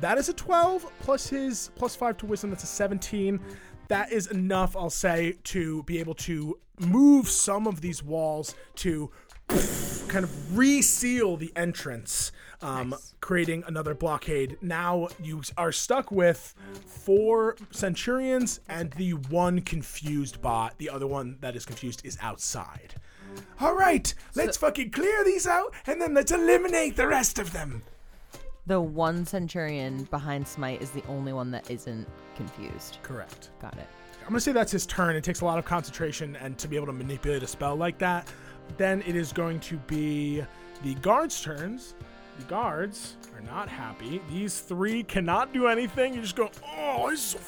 That is a 12 plus his plus 5 to wisdom. That's a 17. That is enough, I'll say, to be able to move some of these walls to kind of reseal the entrance, um, creating another blockade. Now you are stuck with four centurions and the one confused bot. The other one that is confused is outside. All right, let's fucking clear these out and then let's eliminate the rest of them. The one centurion behind Smite is the only one that isn't confused. Correct. Got it. I'm gonna say that's his turn. It takes a lot of concentration and to be able to manipulate a spell like that. Then it is going to be the guards' turns. The guards are not happy. These three cannot do anything. You just go, oh, it's so,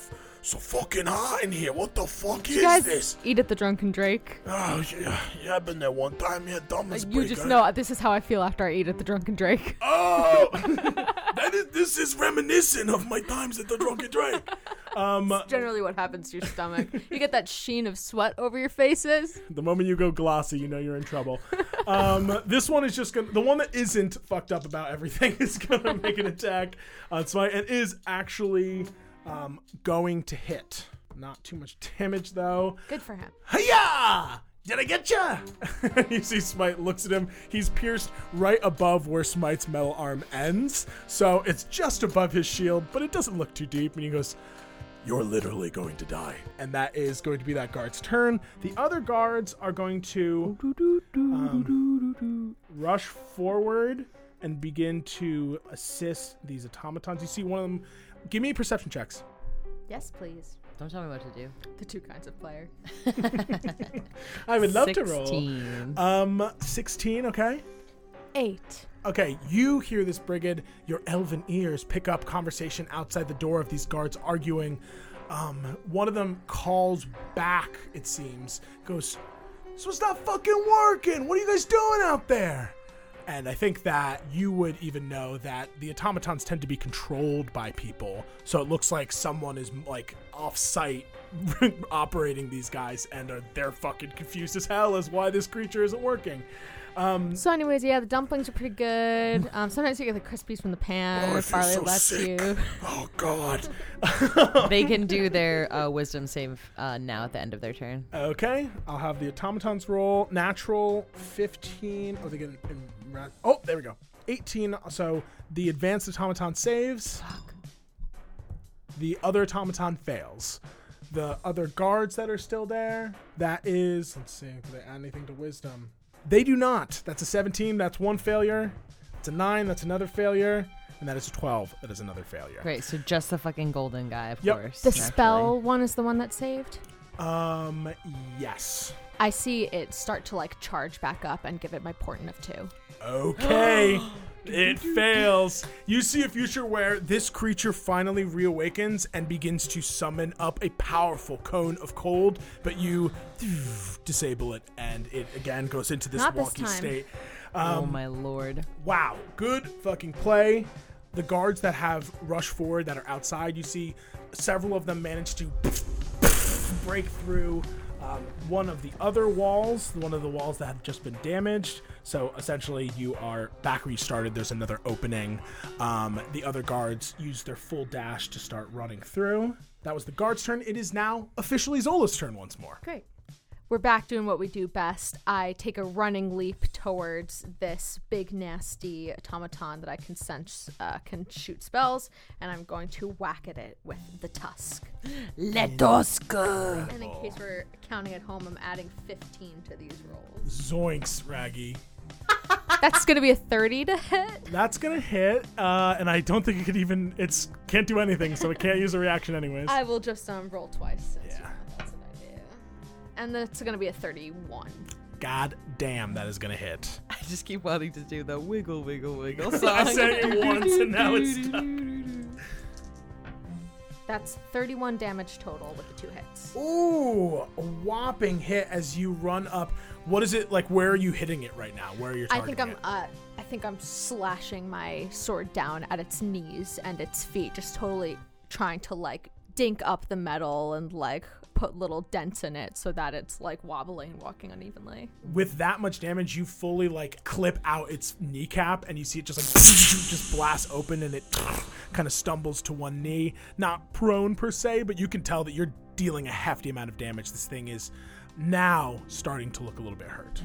so fucking hot in here. What the fuck You is guys this? eat at the Drunken Drake. Oh, yeah, yeah, I've been there one time. Yeah, dumb as You just know this is how I feel after I eat at the Drunken Drake. Oh, that is, this is reminiscent of my times at the Drunken Drake. Um, Generally, what happens to your stomach? You get that sheen of sweat over your faces. the moment you go glossy, you know you're in trouble. Um, this one is just gonna. The one that isn't fucked up about everything is gonna make an attack on Smite and is actually um, going to hit. Not too much damage though. Good for him. Hiya! Did I get ya? you see Smite looks at him. He's pierced right above where Smite's metal arm ends. So it's just above his shield, but it doesn't look too deep. And he goes, You're literally going to die. And that is going to be that guard's turn. The other guards are going to um, rush forward and begin to assist these automatons. You see one of them. Give me perception checks. Yes, please. Don't tell me what to do. The two kinds of player. I would love to roll. 16. Um, 16, okay? Eight. Okay, you hear this Brigid. Your elven ears pick up conversation outside the door of these guards arguing. Um, one of them calls back, it seems, goes, So it's not fucking working. What are you guys doing out there? And I think that you would even know that the automatons tend to be controlled by people. So it looks like someone is like off site operating these guys and are, they're fucking confused as hell as why this creature isn't working. So, anyways, yeah, the dumplings are pretty good. Um, sometimes you get the crispies from the pan. Oh, if Barley so lets sick. you. Oh god. they can do their uh, wisdom save uh, now at the end of their turn. Okay, I'll have the automatons roll natural 15. Oh, they get in, ra- Oh, there we go. 18. So the advanced automaton saves. The other automaton fails. The other guards that are still there, that is, let's see, do they add anything to wisdom? They do not. That's a 17. That's one failure. It's a 9. That's another failure. And that is a 12. That is another failure. Great, so just the fucking golden guy, of Yep. course. The naturally. spell one is the one that saved. Um, yes. I see it start to like charge back up and give it my portent of two. Okay. it fails. You see a future where this creature finally reawakens and begins to summon up a powerful cone of cold, but you disable it and it again goes into this Not this wonky time. state. oh Um, my lord. Wow, good fucking play. The guards that have rushed forward that are outside, you see several of them manage to break through um, one of the other walls, one of the walls that have just been damaged. So essentially, you are back where you started. There's another opening. Um, the other guards use their full dash to start running through. That was the guard's turn. It is now officially Zola's turn once more. Great. We're back doing what we do best. I take a running leap towards this big, nasty automaton that I can sense uh, can shoot spells, and I'm going to whack at it with the tusk. Let us go. And in case we're counting at home, I'm adding 15 to these rolls. Zoinks, Raggy. That's going to be a 30 to hit. That's gonna hit, uh, and I don't think it could even. It's can't do anything, so it can't use a reaction anyways. I will just um, roll twice. Since Yeah. you know that's an idea. And that's going to be a 31. God damn, that is gonna hit. I just keep wanting to do the wiggle, wiggle, wiggle I song. said it once, and now it's stuck. That's 31 damage total with the two hits. Ooh, a whopping hit as you run up. What is it like? Where are you hitting it right now? Where are you I think I'm it? uh I think I'm slashing my sword down at its knees and its feet, just totally trying to like dink up the metal and like put little dents in it so that it's like wobbling and walking unevenly. With that much damage, you fully like clip out its kneecap, and you see it just like just blast open, and it kind of stumbles to one knee. Not prone per se, but you can tell that you're dealing a hefty amount of damage. This thing is now starting to look a little bit hurt.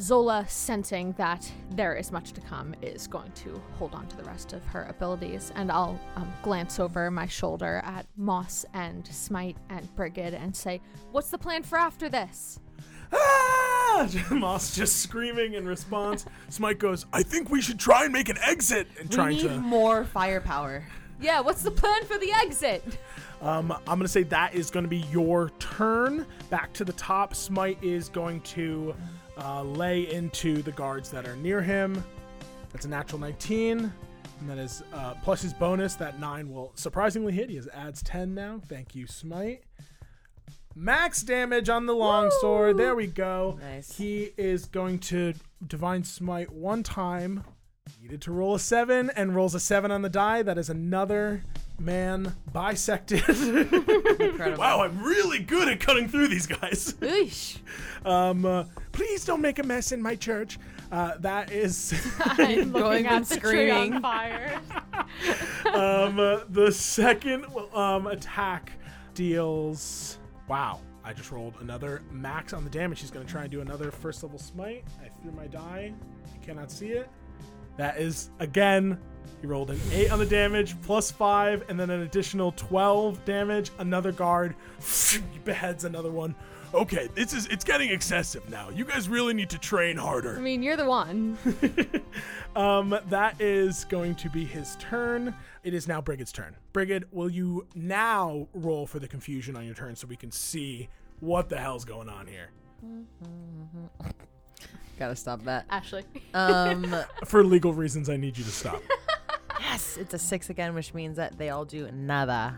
Zola, sensing that there is much to come, is going to hold on to the rest of her abilities, and I'll um, glance over my shoulder at Moss and Smite and Brigid and say, "What's the plan for after this?" Ah! Moss just screaming in response. Smite goes, I think we should try and make an exit. And we trying need to. more firepower. Yeah, what's the plan for the exit? Um, I'm going to say that is going to be your turn. Back to the top. Smite is going to uh, lay into the guards that are near him. That's a natural 19. And that is uh, plus his bonus. That 9 will surprisingly hit. He has adds 10 now. Thank you, Smite. Max damage on the longsword. There we go. Nice. He is going to Divine Smite one time. Needed to roll a 7 and rolls a 7 on the die. That is another man bisected. Wow, I'm really good at cutting through these guys. Eesh. Um, uh, please don't make a mess in my church. Uh, that is I'm Going looking and at the tree on screaming. fire. um, uh, the second um, attack deals. Wow, I just rolled another max on the damage. He's going to try and do another first level smite. I threw my die. You cannot see it. That is again. He rolled an eight on the damage, plus five, and then an additional twelve damage. Another guard beheads another one. Okay, this is it's getting excessive now. You guys really need to train harder. I mean, you're the one. Um, that is going to be his turn. It is now Brigid's turn. Brigid, will you now roll for the confusion on your turn so we can see what the hell's going on here? Gotta stop that. Ashley. Um, For legal reasons, I need you to stop. yes, it's a six again, which means that they all do nada.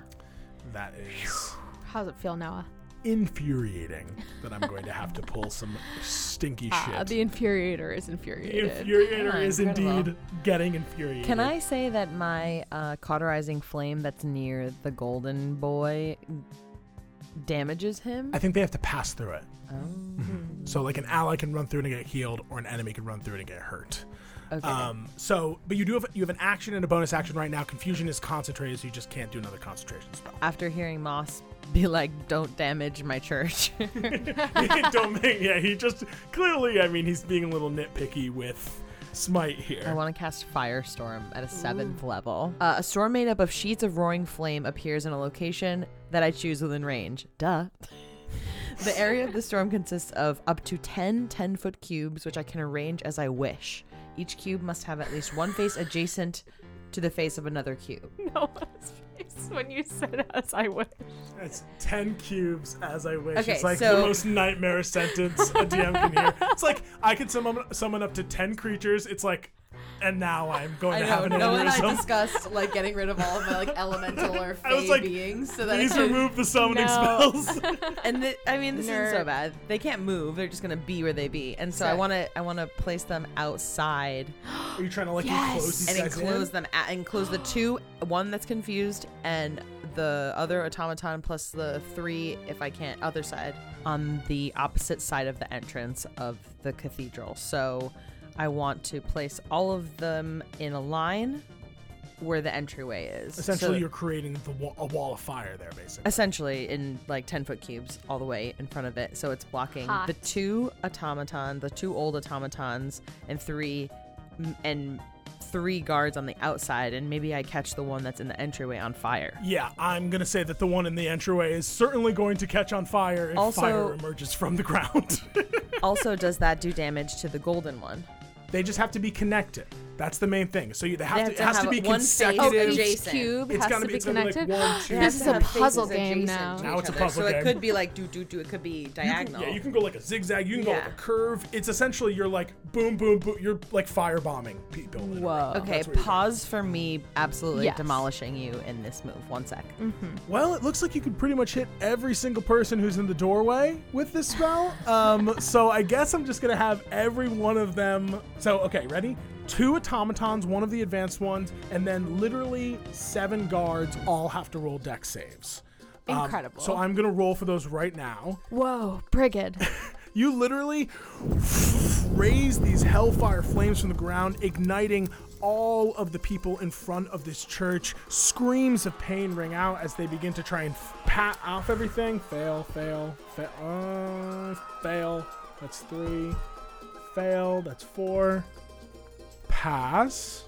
that is How's it feel, Noah? infuriating that I'm going to have to pull some stinky Ah, shit. the infuriator is The infuriated. infuriator is incredible. indeed getting infuriated. Can I say that my uh, cauterizing flame that's near the golden boy damages him? I think they have to pass through it. oh. So, like, an ally can run through it and get healed, or an enemy can run through it and get hurt. Okay. Um, so, but you do have you have an action and a bonus action right now. Confusion is concentrated, so you just can't do another concentration spell. After hearing Moss be like, "Don't damage my church," Don't make yeah. He just clearly, I mean, he's being a little nitpicky with smite here. I want to cast Firestorm at a seventh level. Uh, a storm made up of sheets of roaring flame appears in a location that I choose within range. Duh. the area of the storm consists of up to 10 10 foot cubes, which I can arrange as I wish. Each cube must have at least one face adjacent to the face of another cube. Noah's face when you said as I wish. It's ten cubes as I wish. Okay, it's like so- the most nightmare sentence a DM can hear. It's like I could summon summon up to ten creatures. It's like, and now I'm going to have an aneurysm. discussed like getting rid of all of my like elemental or I was like, beings so that I Please remove the summoning No. spells. and the, I mean, this isn't so Nerd. bad. They can't move; they're just gonna be where they be. And so I Sick. want to, I want to place them outside Are you trying to like Yes. enclose these and guys enclose in? them, a enclose the two, one that's confused, and the other automaton plus the three, if I can't, other side on the opposite side of the entrance of the cathedral. So I want to place all of them in a line where the entryway is. Essentially, So- you're creating the wa- a wall of fire there, basically. essentially in like 10 foot cubes all the way in front of it so it's blocking Hot. the two automaton the two old automatons and three and three guards on the outside and maybe i catch the one that's in the entryway on fire Yeah, I'm gonna say that the one in the entryway is certainly going to catch on fire if Also- fire emerges from the ground. also does that do damage to the golden one they just have to be connected. That's the main thing. So you, they have, They to, have it has to have be one face Oh, consecutive. each cube It's has gotta be- be it's gotta be like connected. one, two, This is a puzzle game now. Now it's a other. puzzle so game. it could be like do do do it could be You can- diagonal yeah, you can go like a zigzag. You can go like a curve. It's essentially you're like boom, boom, boom. You're like firebombing people. in a row. Whoa. okay That's what you're pause for me absolutely Yes. demolishing you in this move one sec Well, it looks like you could pretty much hit every single person who's in the doorway with this spell. Um, so I guess I'm just gonna have every one of them. So okay, ready? Two automatons, one of the advanced ones, and then literally seven guards all have to roll dex saves. Um, Incredible. so I'm gonna roll for those right now. Whoa, Brigid. You literally raise these hellfire flames from the ground, igniting all of the people in front of this church. Screams of pain ring out as they begin to try and f- pat off everything. Fail, fail, fail, uh, fail. That's three. Fail. That's four. Pass.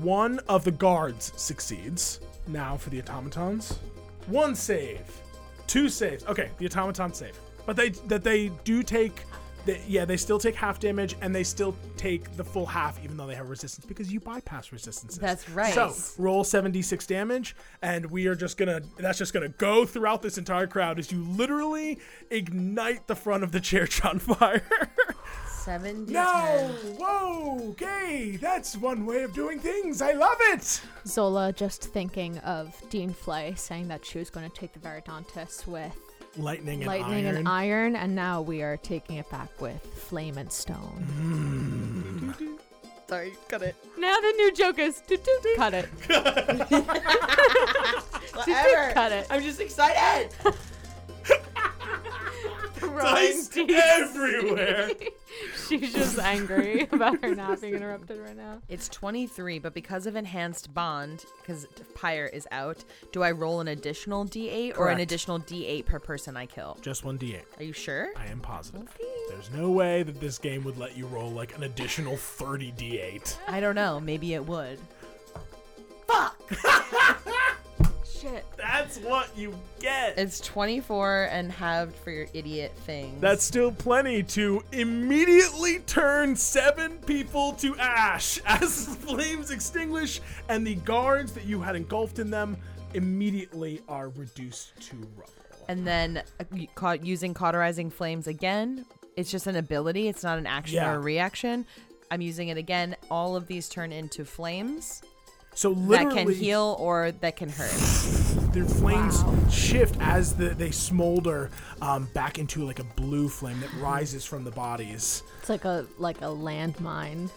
One of the guards succeeds. Now for the automatons. One save. Two saves. Okay, the automaton save. But they that they do take they, yeah, they still take half damage and they still take the full half even though they have resistance because you bypass resistances. That's right. So roll 76 damage and we are just gonna that's just gonna go throughout this entire crowd as you literally ignite the front of the church on fire. Seven. No! Whoa! Okay, that's one way of doing things. I love it. Zola just thinking of Dean Flay saying that she was going to take the Veridontus with Lightning and lightning iron. and iron, and now we are taking it back with flame and stone. Mm. Sorry, cut it. Now the new joke is cut it. Whatever. Cut it. I'm just excited. Dice everywhere. She's just angry about her not being interrupted right now. It's 23, but because of enhanced bond, because Pyre is out, do I roll an additional d8 or an additional d8 per person I kill? Just one d8. Are you sure? I am positive. There's no way that this game would let you roll like an additional 30 d8. I don't know. Maybe it would. Shit. That's what you get. It's 24 and halved for your idiot thing. That's still plenty to immediately turn seven people to ash as the flames extinguish and the guards that you had engulfed in them immediately are reduced to rubble. and then uh, y- using cauterizing flames again. It's just an ability. It's not an action Yeah. or a reaction. I'm using it again. All of these turn into flames So that can heal or that can hurt. their flames Wow. shift as the, they smolder um, back into like a blue flame that rises from the bodies. It's like a like a landmine.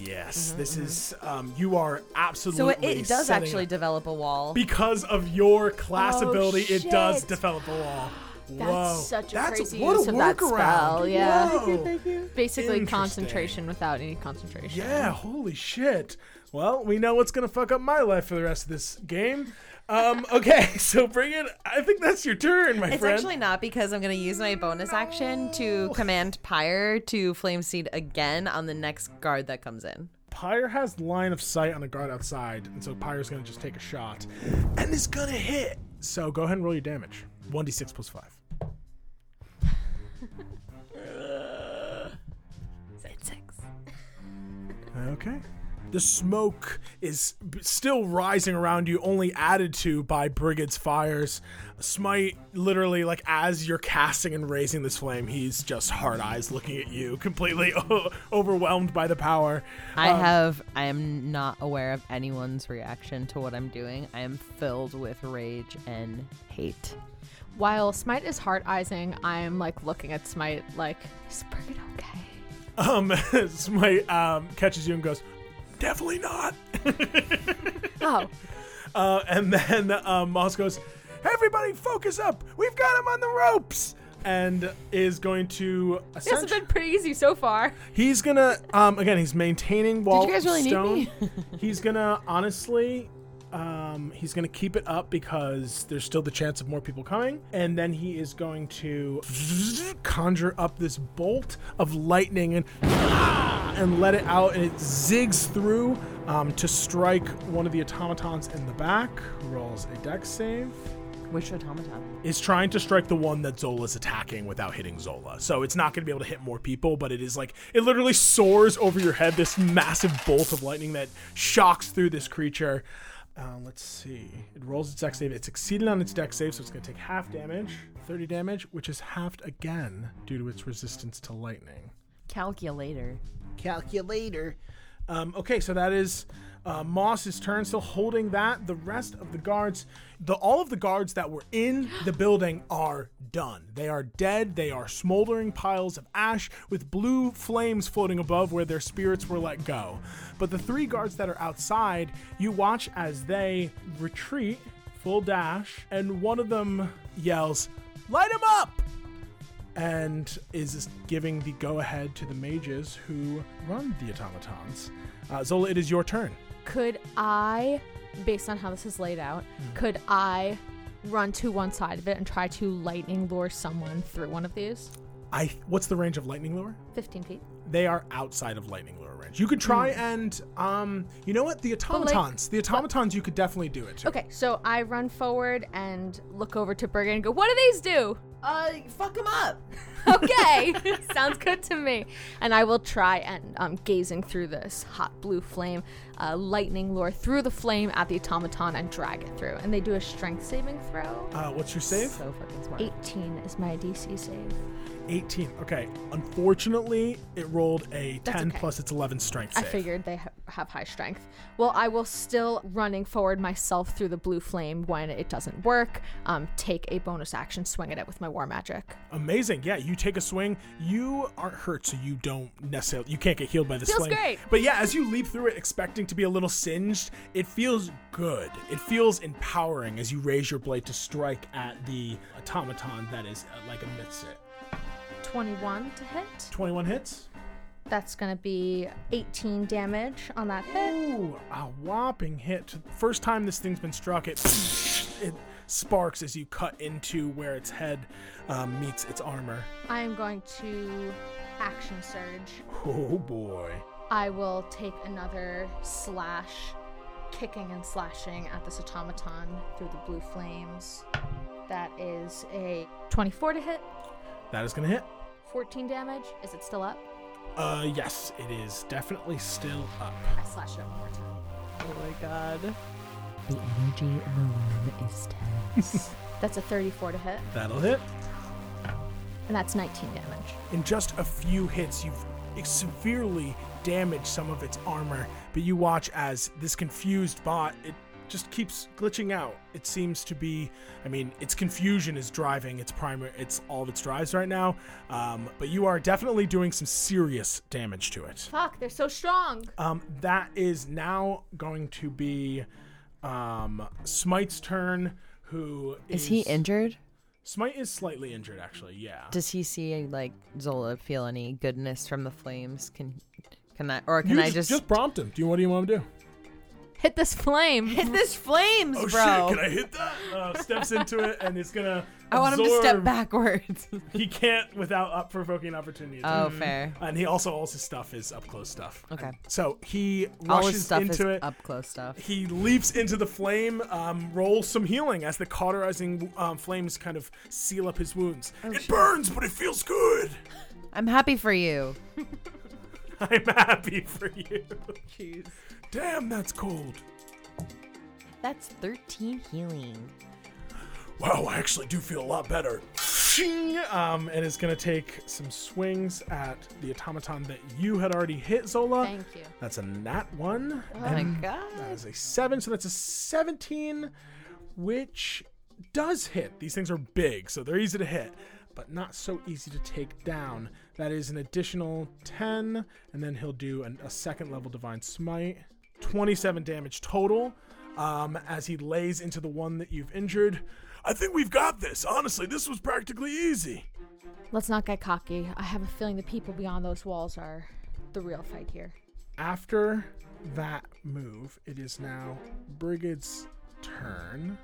Yes, this is um, you are absolutely. So it, it does actually develop a wall. because of your class Oh, ability, it does develop a wall. That's Whoa. such a That's- crazy what use a of that workaround. spell, yeah. Whoa. Basically concentration without any concentration. Yeah, holy shit. Well, we know what's gonna fuck up my life for the rest of this game. Um, okay, so bring it. I think that's your turn, my It's friend. actually not because I'm going to use my bonus action to command Pyre to flame seed again on the next guard that comes in. Pyre has line of sight on the guard outside, and so Pyre's gonna just take a shot, and it's gonna hit. So go ahead and roll your damage. One d six plus five. It's six. Okay. The smoke is still rising around you, only added to by Brigid's fires. Smite, literally, like as you're casting and raising this flame, he's just hard eyes looking at you, completely overwhelmed by the power. I Um, have. I am not aware of anyone's reaction to what I'm doing. I am filled with rage and hate. While Smite is heart eyesing, I'm like looking at Smite like, is Brigid okay? Um, Smite um, catches you and goes, "Definitely not." Oh, Uh, and then uh, Moss goes, "Everybody, focus up! We've got him on the ropes!" And is going to this has been pretty easy so far. He's gonna um again he's maintaining wall you guys really need stone. me? he's gonna honestly um he's gonna keep it up because there's still the chance of more people coming. And then he is going to conjure up this bolt of lightning and and let it out and it zigs through um, to strike one of the automatons in the back. Rolls a dex save Which automaton? is trying to strike the one that Zola's attacking without hitting Zola. So it's not going to be able to hit more people, but it is like it literally soars over your head this massive bolt of lightning that shocks through this creature. Uh, let's see. It rolls its dex save. It's succeeded on its dex save, so it's going to take half damage, 30 damage, which is halved again due to its resistance to lightning. Calculator. Calculator. Um, okay, so that is uh, Moss's turn, still holding that. The rest of the guards, the all of the guards that were in the building are done. They are dead. They are smoldering piles of ash with blue flames floating above where their spirits were let go. But the three guards that are outside, you watch as they retreat, full dash, and one of them yells, "Light him up!" And is giving the go ahead to the mages who run the automatons. Uh, Zola, it is your turn. Could I, based on how this is laid out, Hmm. could I run to one side of it and try to lightning lure someone through one of these? I. What's the range of lightning lure? 15 feet. They are outside of lightning lure range. You could try and um. You know what? The automatons. the automatons. You could definitely do it. Too. Okay, so I run forward and look over to Brigid and go, What do these do? Uh, fuck him up. Okay, sounds good to me. And I will try and um, gazing through this hot blue flame, uh, lightning lure through the flame at the automaton and drag it through. And they do a strength saving throw. Uh, what's your save? So fucking smart. 18 is my DC save. 18. Okay. Unfortunately, it rolled a That's 10 okay. plus its 11 strength I figured they ha- have high strength. Well, I will still running forward myself through the blue flame when it doesn't work. Um, take a bonus action, swing at it with my war magic. Amazing. Yeah, you take a swing. You aren't hurt, so you don't necessarily you can't get healed by this Feels flame. great. But yeah, as you leap through it, expecting to be a little singed, it feels good. It feels empowering as you raise your blade to strike at the automaton that is uh, like amidst it. 21 to hit. 21 hits. That's gonna be 18 damage on that hit. Ooh, a whopping hit. First time this thing's been struck, it it sparks as you cut into where its head um, meets its armor. I am going to action surge. Oh boy. I will take another slash, kicking and slashing at this automaton through the blue flames. That is a 24 to hit, That is gonna hit. 14 damage. Is it still up? Uh, yes, it is definitely still up. I slash it up one more time. Oh my god. The energy in the room is tense. That's a 34 to hit, That'll hit. and that's 19 damage. In just a few hits, you've severely damaged some of its armor, but you watch as this confused bot, it just keeps glitching out. It seems to be, I mean, its confusion is driving its primary, it's all of its drives right now. Um, but you are definitely doing some serious damage to it. Fuck, they're so strong. Um, that is now going to be um, Smite's turn. Who Is he injured? Smite is slightly injured, actually. Yeah. Does he see like Zola feel any goodness from the flames? Can can I or can you I just, just, just prompt him? Do you what do you want to do? Hit this flame. hit this flames, Oh bro? shit! Can I hit that? Uh, steps into it and it's gonna. I want him to step backwards. He can't without up provoking opportunity. oh, fair. And he also all his stuff is up close stuff. Okay. So he All rushes his stuff into is it. up close stuff. He leaps into the flame, um, rolls some healing as the cauterizing um, flames kind of seal up his wounds. Oh, it burns, but it feels good. I'm happy for you. I'm happy for you. Jeez. Damn, that's cold. That's 13 healing. Wow, I actually do feel a lot better. Um, and it's gonna take some swings at the automaton that you had already hit, Zola. Thank you. That's a nat one. Oh my and god. That is a seven, so that's a 17, which does hit. These things are big, so they're easy to hit, but not so easy to take down. That is an additional 10, and then he'll do an, a second level Divine Smite. 27 damage total um, as he lays into the one that you've injured. I think we've got this. Honestly, this was practically easy. Let's not get cocky. I have a feeling the people beyond those walls are the real fight here. After that move, it is now Brigid's turn.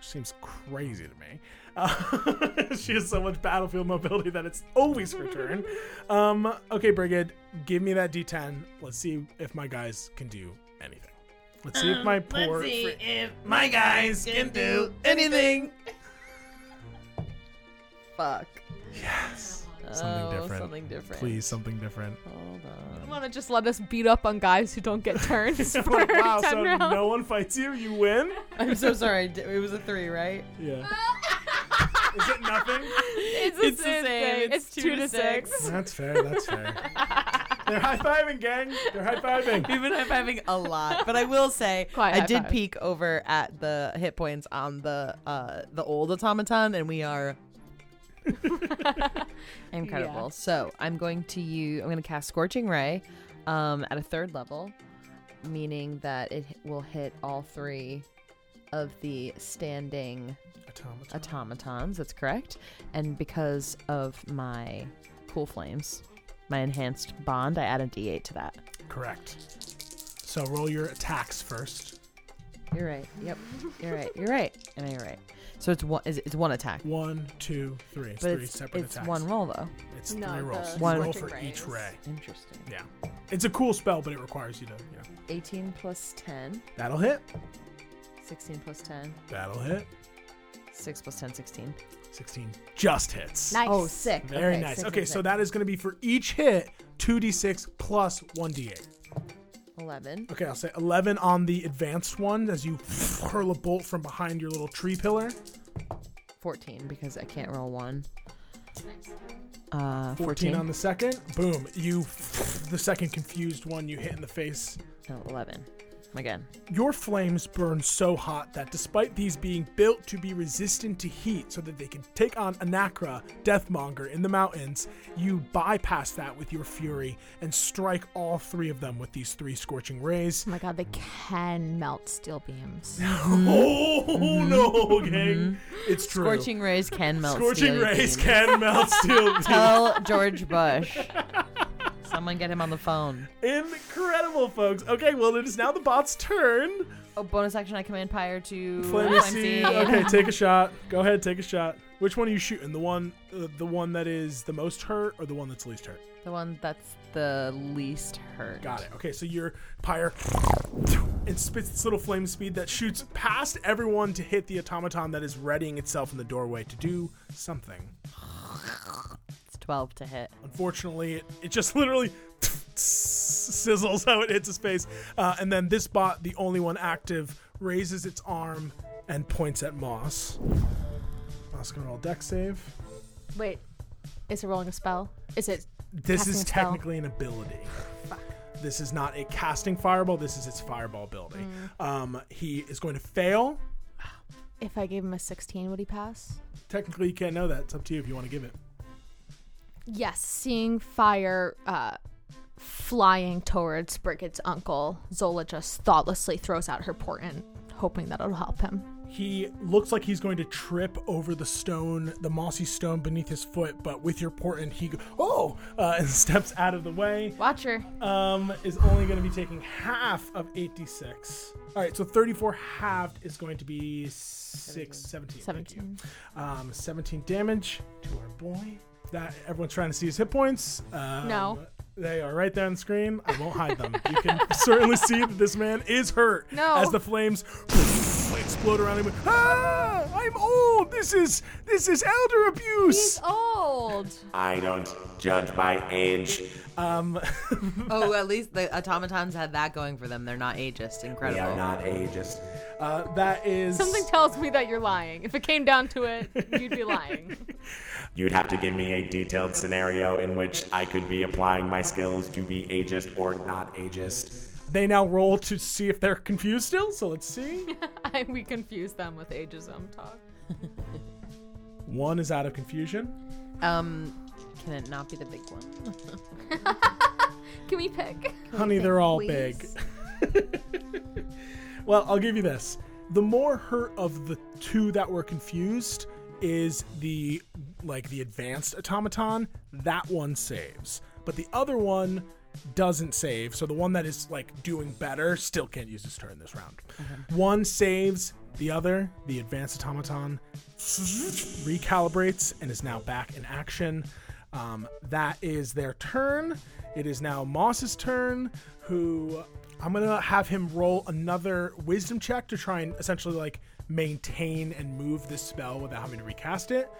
Seems crazy to me. Uh, she has so much battlefield mobility that it's always her turn. Um, okay, Brigid, give me that D10. Let's see if my guys can do anything. Let's see if my poor. fr- if my guys can do anything. Fuck. yes. Something oh, different. Something different. Please, something different. Hold on. You want to just let us beat up on guys who don't get turns for wow, 10 so rounds? no one fights you, you win? I'm so sorry. It was a three, right? Yeah. Is it nothing? It's the It's the same same. thing. It's It's, two two, to to six. six. That's fair. That's fair. They're high fiving, gang. They're high fiving. We've been high fiving a lot, but I will say Quiet I did five. peek over at the hit points on the uh the old automaton, and we are incredible. Yeah. So I'm going to use I'm going to cast Scorching Ray, um, at a third level, meaning that it will hit all three of the standing Automaton. automatons. That's correct. And because of my cool flames, my enhanced bond, I add a D8 to that. Correct. So roll your attacks first. You're right. Yep. You're right. You're right. And you're right. So it's one. It's one attack, One, two, three. It's but three it's separate it's attacks. one roll though. It's No, three rolls. the One- roll scorching for each ray. Interesting. Yeah. It's a cool spell, but it requires you to, you know. 18 plus 10, That'll hit. 16 plus 10, That'll hit. 6 plus 10, 16. 16 just hits. Nice. Oh, sick. Very okay, nice. sick, okay, sick, so sick. that is going to be for each hit, 2d6 plus 1d8. 11. Okay, I'll say 11 on the advanced one as you hurl a bolt from behind your little tree pillar. 14 because I can't roll one. Uh, 14 14. on the second. Boom. You, the second confused one, you hit in the face. No, 11. Again. Your flames burn so hot that despite these being built to be resistant to heat so that they can take on Anakra, Deathmonger, in the mountains, you bypass that with your fury and strike all three of them with these three scorching rays. Oh my god, they can melt steel beams. Oh no, mm-hmm. gang. Mm-hmm. It's true. Scorching rays can melt Scorching steel rays beams. can melt steel beams. Tell George Bush. Someone get him on the phone. Incredible, folks. Okay, well, it is now the bot's turn. Oh, bonus action. I command Pyre to Flame. Seed. Okay, take a shot. Go ahead, take a shot. Which one are you shooting? The one, uh, the one that is the most hurt, or the one that's least hurt? The one that's the least hurt. Got it. Okay, so your pyre and spits its little flame seed that shoots past everyone to hit the automaton that is readying itself in the doorway to do something. It's 12 to hit. Unfortunately, it, it just literally sizzles how it hits his face. Uh, and then this bot, the only one active, raises its arm and points at Moss. Moss gonna roll dex save. Wait, is it rolling a spell? Is it? This is technically an ability. Fuck. This is not a casting fireball. This is its fireball ability. Mm. Um, he is going to fail. If I gave him a 16, would he pass? Technically, you can't know that. It's up to you if you want to give it. Yes, seeing fire uh, flying towards Brigid's uncle, Zola just thoughtlessly throws out her portent, hoping that it'll help him. He looks like he's going to trip over the stone, the mossy stone beneath his foot, but with your portent, he go, oh, uh, and steps out of the way. Watcher. Um, is only going to be taking half of 86. All right, so 34 halved is going to be six, 17. thank you. 17. Um, 17 damage to our boy. That everyone's trying to see his hit points. Um, No. They are right there on the screen. I won't hide them. You can certainly see that this man is hurt No. as the flames explode around him. Ah, I'm old. This is this is elder abuse. He's old. I don't judge by age. Um, Oh, at least the automatons had that going for them. They're not ageist. Incredible. They are not ageist. Uh, that is Something tells me that you're lying. If it came down to it, you'd be lying. You'd have to give me a detailed scenario in which I could be applying my skills to be ageist or not ageist. They now roll to see if they're confused still. So let's see. I, we confuse them with ageism talk. One is out of confusion. Um, can it not be the big one? Can we pick? Honey, they're all please? big. Well, I'll give you this. The more hurt of the two that were confused is the like the advanced automaton. That one saves. But the other one doesn't save. So the one that is like doing better still can't use his turn this round. One saves, the other, the advanced automaton, recalibrates and is now back in action. Um, that is their turn. It is now Moss's turn, who I'm gonna have him roll another wisdom check to try and essentially like maintain and move this spell without having to recast it.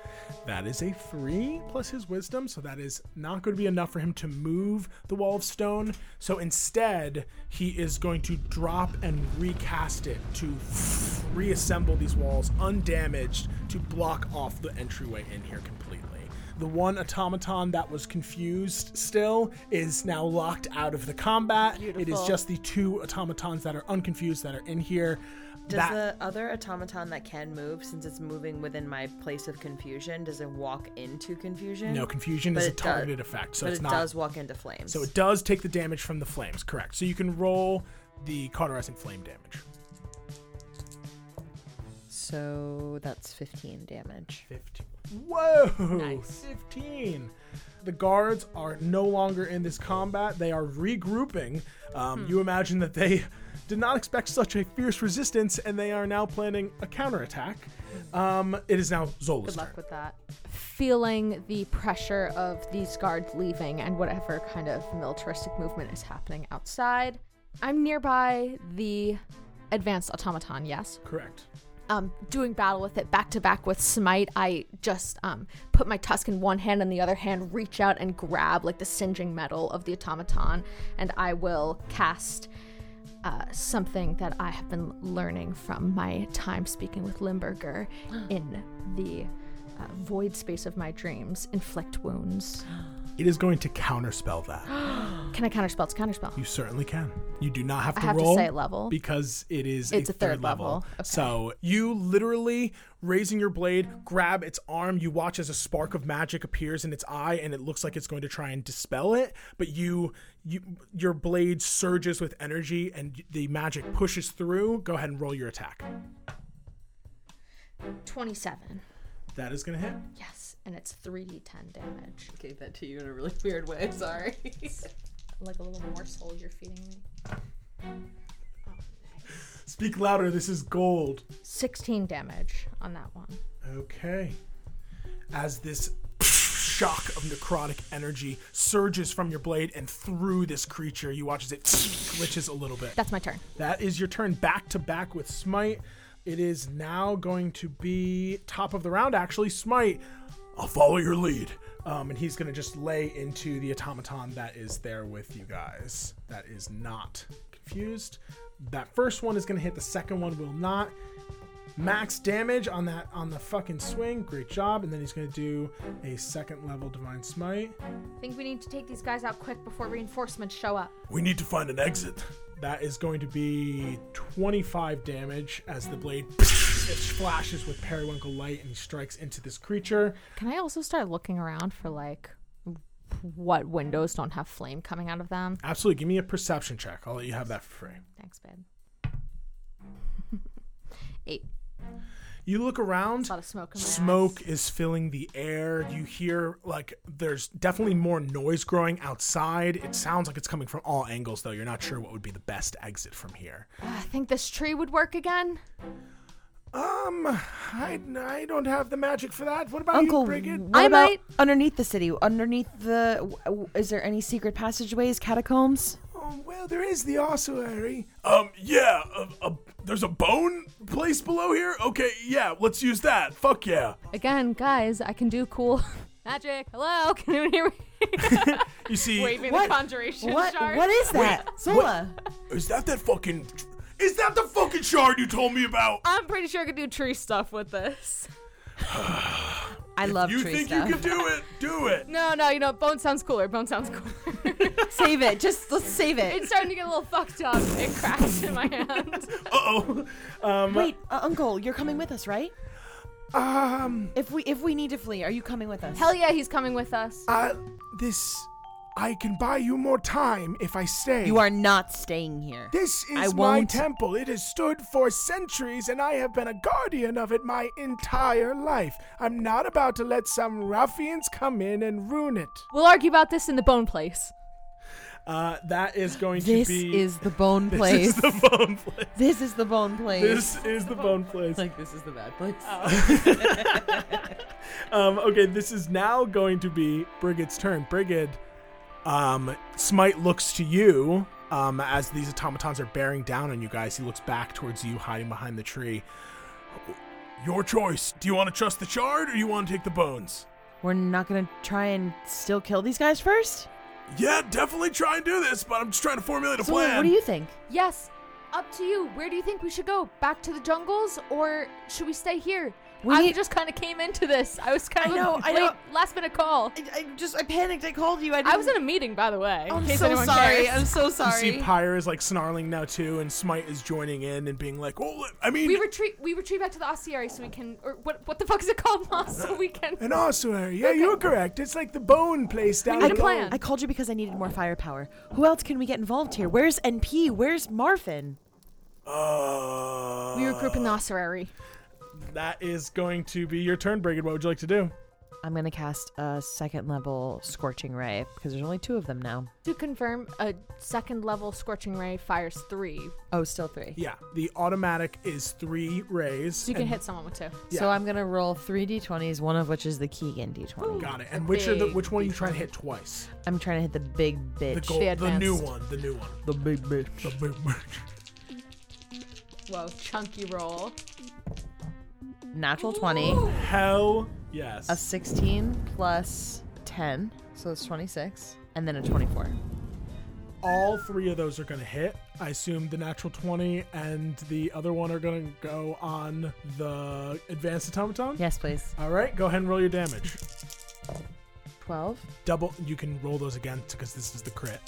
That is a three plus his wisdom, so that is not going to be enough for him to move the wall of stone. So instead, he is going to drop and recast it to reassemble these walls undamaged to block off the entryway in here completely. The one automaton that was confused still is now locked out of the combat. It is just the two automatons that are unconfused that are in here. Does that the other automaton that can move, since it's moving within my place of confusion, does it walk into confusion? no confusion But is a it does- targeted effect, so but it's it not. does walk into flames. So it does take the damage from the flames, correct? So you can roll the cauterizing flame damage. So that's 15 damage. 15. Whoa! Nice. 15. The guards are no longer in this combat. They are regrouping. Um, Hmm. You imagine that they did not expect such a fierce resistance, and they are now planning a counterattack. Um, it is now Zola's Good luck turn. with that. Feeling the pressure of these guards leaving and whatever kind of militaristic movement is happening outside, I'm nearby the advanced automaton, yes. Correct. Um, doing battle with it back to back with smite, I just um, put my tusk in one hand and the other hand reach out and grab like the singeing metal of the automaton, and I will cast uh, something that I have been learning from my time speaking with Limburger in the uh, void space of my dreams inflict wounds. It is going to counterspell that. Can I counterspell? It's counterspell. You certainly can. You do not have to I have to roll say level. because it is It's a, a third level. Okay. So you literally raising your blade, grab its arm. You watch as a spark of magic appears in its eye, and it looks like it's going to try and dispel it. But you, you, your blade surges with energy, and the magic pushes through. Go ahead and roll your attack. 27. That is going to hit. Yes, and it's 3d10 damage. Gave that to you in a really weird way. Sorry. Like a little morsel you're feeding me. Speak louder. This is gold. 16 damage on that one. Okay. As this shock of necrotic energy surges from your blade and through this creature, you watch as it glitches a little bit. That's my turn. That is your turn back to back with Smite. It is now going to be top of the round, actually. Smite, I'll follow your lead. Um, and he's going to just lay into the automaton that is there with you guys. That is not confused. That first one is going to hit, the second one will not. Max damage on that on the fucking swing. Great job. And then he's going to do a second level divine smite. I think we need to take these guys out quick before reinforcements show up. We need to find an exit. That is going to be 25 damage as the blade it flashes with periwinkle light and he strikes into this creature. Can I also start looking around for like what windows don't have flame coming out of them? Absolutely. Give me a perception check. I'll let you have that for free. Thanks, babe. Eight. You look around. A lot of smoke in my Smoke eyes. is filling the air. You hear like there's definitely more noise growing outside. It sounds like it's coming from all angles though. You're not sure what would be the best exit from here. I think this tree would work again. Um, I, I don't have the magic for that. What about Uncle, you, Brigid? what I about might- underneath the city? Underneath the, w- w- is there any secret passageways, catacombs? Oh, well, there is the ossuary. Um, yeah, a, a, there's a bone place below here? Okay, yeah, let's use that. Fuck yeah. Again, guys, I can do cool magic. Hello, can anyone hear me? You see, Waving What? the conjuration What? shard. What is that, Zola? is that that fucking. Is that the fucking shard you told me about? I'm pretty sure I could do tree stuff with this. I love You tree think stuff. you can do it? Do it. No, no, you know, bone sounds cooler. Bone sounds cooler. save it. Just let's save it. it's starting to get a little fucked up. It cracks in my hand. Uh oh. Um, Wait, uh, Uncle, you're coming with us, right? um, If we if we need to flee, are you coming with us? Hell yeah, he's coming with us. uh, this. I can buy you more time if I stay. You are not staying here. This I is my won't- temple. It has stood for centuries, and I have been a guardian of it my entire life. I'm not about to let some ruffians come in and ruin it. We'll argue about this in the bone place. Uh, that is going This to be. is the bone place. this is the bone place. This is the bone place. This is the bone place. like this is the bad place. Um, okay, this is now going to be Brigid's turn. Brigid, um, Smite looks to you um, as these automatons are bearing down on you guys. He looks back towards you, hiding behind the tree. Your choice. Do you want to trust the shard or do you want to take the bones? We're not gonna try and still kill these guys first. Yeah, definitely try and do this, but I'm just trying to formulate a So plan. what do you think? Yes, up to you. Where do you think we should go? Back to the jungles, or should we stay here? We I need- just kind of came into this. I was kind I of know, a I late, know. last minute call. I, I just I panicked. I called you. I, I was in a meeting, by the way. in I'm case so anyone sorry. cares. I'm so sorry. You sorry. see Pyre is like snarling now too, and Smite is joining in and being like, "Oh, I mean, we retreat. We retreat back to the ossuary so we can. Or what? What the fuck is it called, Moss? So we can. an ossuary. Yeah, you're correct. It's like the bone place down need a plan. I called you because I needed more firepower. Who else can we get involved here? Where's NP? Where's Marfin? Uh, We regroup in the ossuary. That is going to be your turn, Brigid. What would you like to do? I'm gonna cast a second level scorching ray because there's only two of them now. To confirm, a second level scorching ray fires three, Oh, still three. Yeah, the automatic is three rays. so you can and- hit someone with two. Yeah. So I'm gonna roll three d20s, one of which is the Keegan d20. Got it. And which are the big which one are you trying to hit twice? I'm trying to hit the big bitch. The gold, The the, new advanced. one, the new one, The big bitch. the big bitch. Whoa, chunky roll. Natural 20. Hell yes. A 16 plus 10, so it's 26, and then a 24. all three of those are going to hit. I assume the natural 20 and the other one are going to go on the advanced automaton. Yes, please. All right, go ahead and roll your damage. 12. Double. You can roll those again because this is the crit.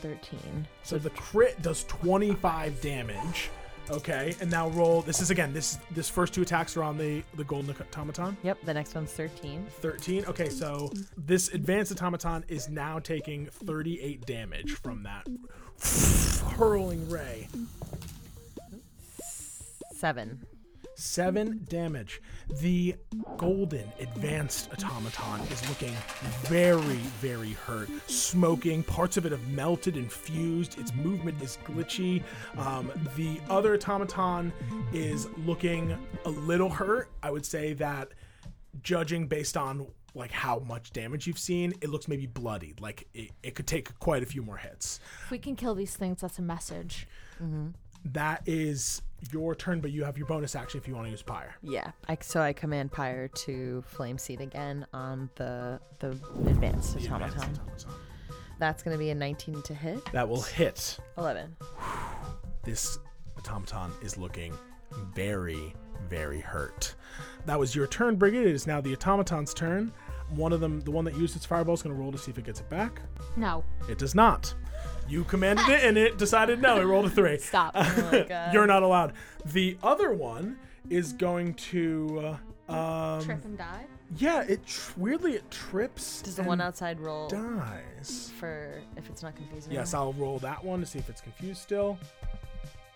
13. So the crit does 25 damage. Okay, and now roll. This is again. This this first two attacks are on the the golden automaton. Yep, the next one's 13. 13. Okay, so this advanced automaton is now taking 38 damage from that hurling ray. 7. Seven damage. The golden advanced automaton is looking very, very hurt. Smoking. Parts of it have melted and fused. Its movement is glitchy. Um, the other automaton is looking a little hurt. I would say that, judging based on like how much damage you've seen, it looks maybe bloodied. Like it, it could take quite a few more hits. If we can kill these things, that's a message. That is your turn, but you have your bonus action if you want to use Pyre. Yeah. I, so I command Pyre to flame seed again on the the advanced The advanced automaton. automaton. That's going to be a 19 to hit. That will hit. 11. This automaton is looking very, very hurt. That was your turn, Brigid. It is now the automaton's turn. One of them, the one that used its fireball, is going to roll to see if it gets it back. No. It does not. You commanded it, and it decided no. It rolled a three. Stop. Oh. You're not allowed. The other one is going to. Uh, um, Trip and die. Yeah, it tr- weirdly it trips. Does the and one outside roll dies. for if it's not confusing? Yes, I'll roll that one to see if it's confused still.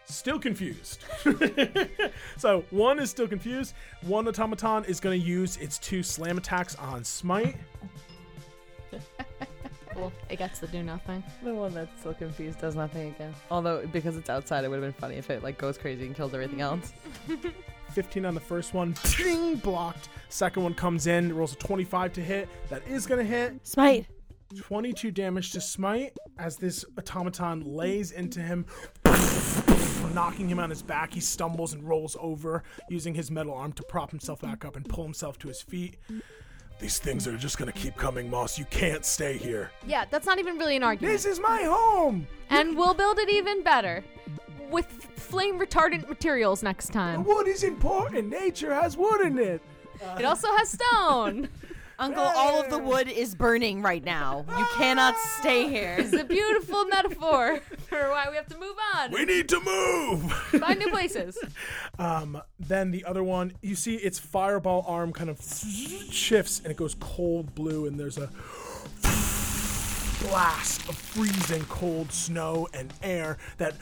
Still confused. so one is still confused. One automaton is going to use its two slam attacks on Smite. Cool. It gets to do nothing. The one that's still confused does nothing again. Although because it's outside, it would have been funny if it like goes crazy and kills everything else. 15 on the first one. Ping, blocked. Second one comes in, rolls a 25 to hit. That is going to hit. Smite. 22 damage to Smite as this automaton lays into him, knocking him on his back. He stumbles and rolls over, using his metal arm to prop himself back up and pull himself to his feet. These things are just gonna keep coming, Moss. You can't stay here. Yeah, that's not even really an argument. This is my home! and we'll build it even better with flame retardant materials next time. Wood is important. Nature has wood in it. It also has stone. Uncle, all of the wood is burning right now. You cannot stay here. It's a beautiful metaphor for why we have to move on. We need to move! Find new places. Um, then the other one, you see its fireball arm kind of shifts and it goes cold blue, and there's a blast of freezing cold snow and air that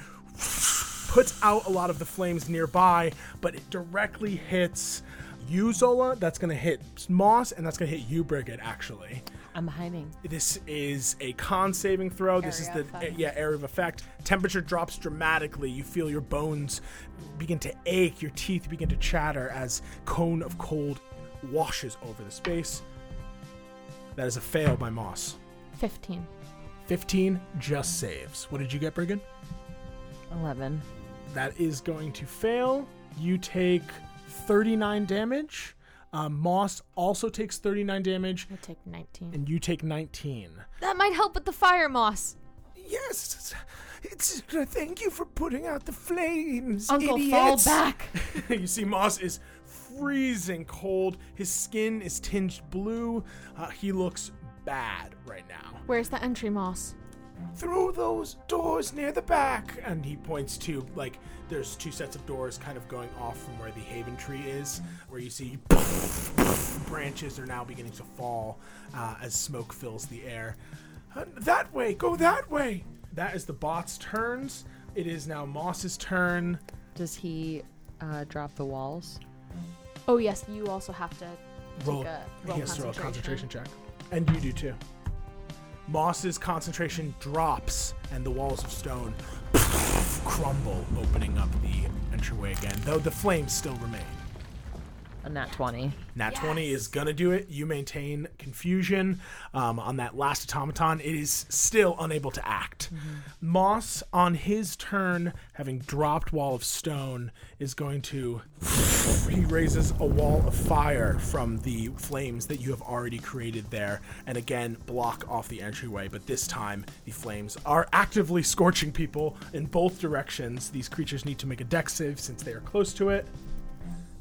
puts out a lot of the flames nearby, but it directly hits you, Zola. That's gonna hit Moss, and that's gonna hit you, Brigid, actually. I'm hiding. This is a con saving throw. This is the eh, effect. yeah area of effect. Temperature drops dramatically. You feel your bones begin to ache. Your teeth begin to chatter as cone of cold washes over the space. That is a fail by Moss. 15. 15 just saves. What did you get, Brigid? 11. That is going to fail. You take 39 damage. Um, Moss also takes 39 damage, I take 19. and you take 19. That might help with the fire moss. Yes, it's, it's thank you for putting out the flames, Uncle, idiots. fall back. you see, Moss is freezing cold. His skin is tinged blue. Uh, he looks bad right now. Where's the entry moss? Through those doors near the back, and he points to like there's two sets of doors kind of going off from where the Haven tree is, where you see branches are now beginning to fall uh, as smoke fills the air. Uh, that way, go that way. That is the bot's turns. It is now Moss's turn. Does he uh, drop the walls? Oh, yes, you also have to roll, take a roll he has to roll a concentration. concentration check. And you do too. Moss's concentration drops, and the walls of stone crumble, opening up the entryway again, though the flames still remain. A nat 20. Nat 20 is gonna do it. You maintain confusion um, on that last automaton. It is still unable to act. Moss, on his turn, having dropped Wall of Stone, is going to he raises a wall of fire from the flames that you have already created there, and again block off the entryway. But this time, the flames are actively scorching people in both directions. These creatures need to make a dex save since they are close to it.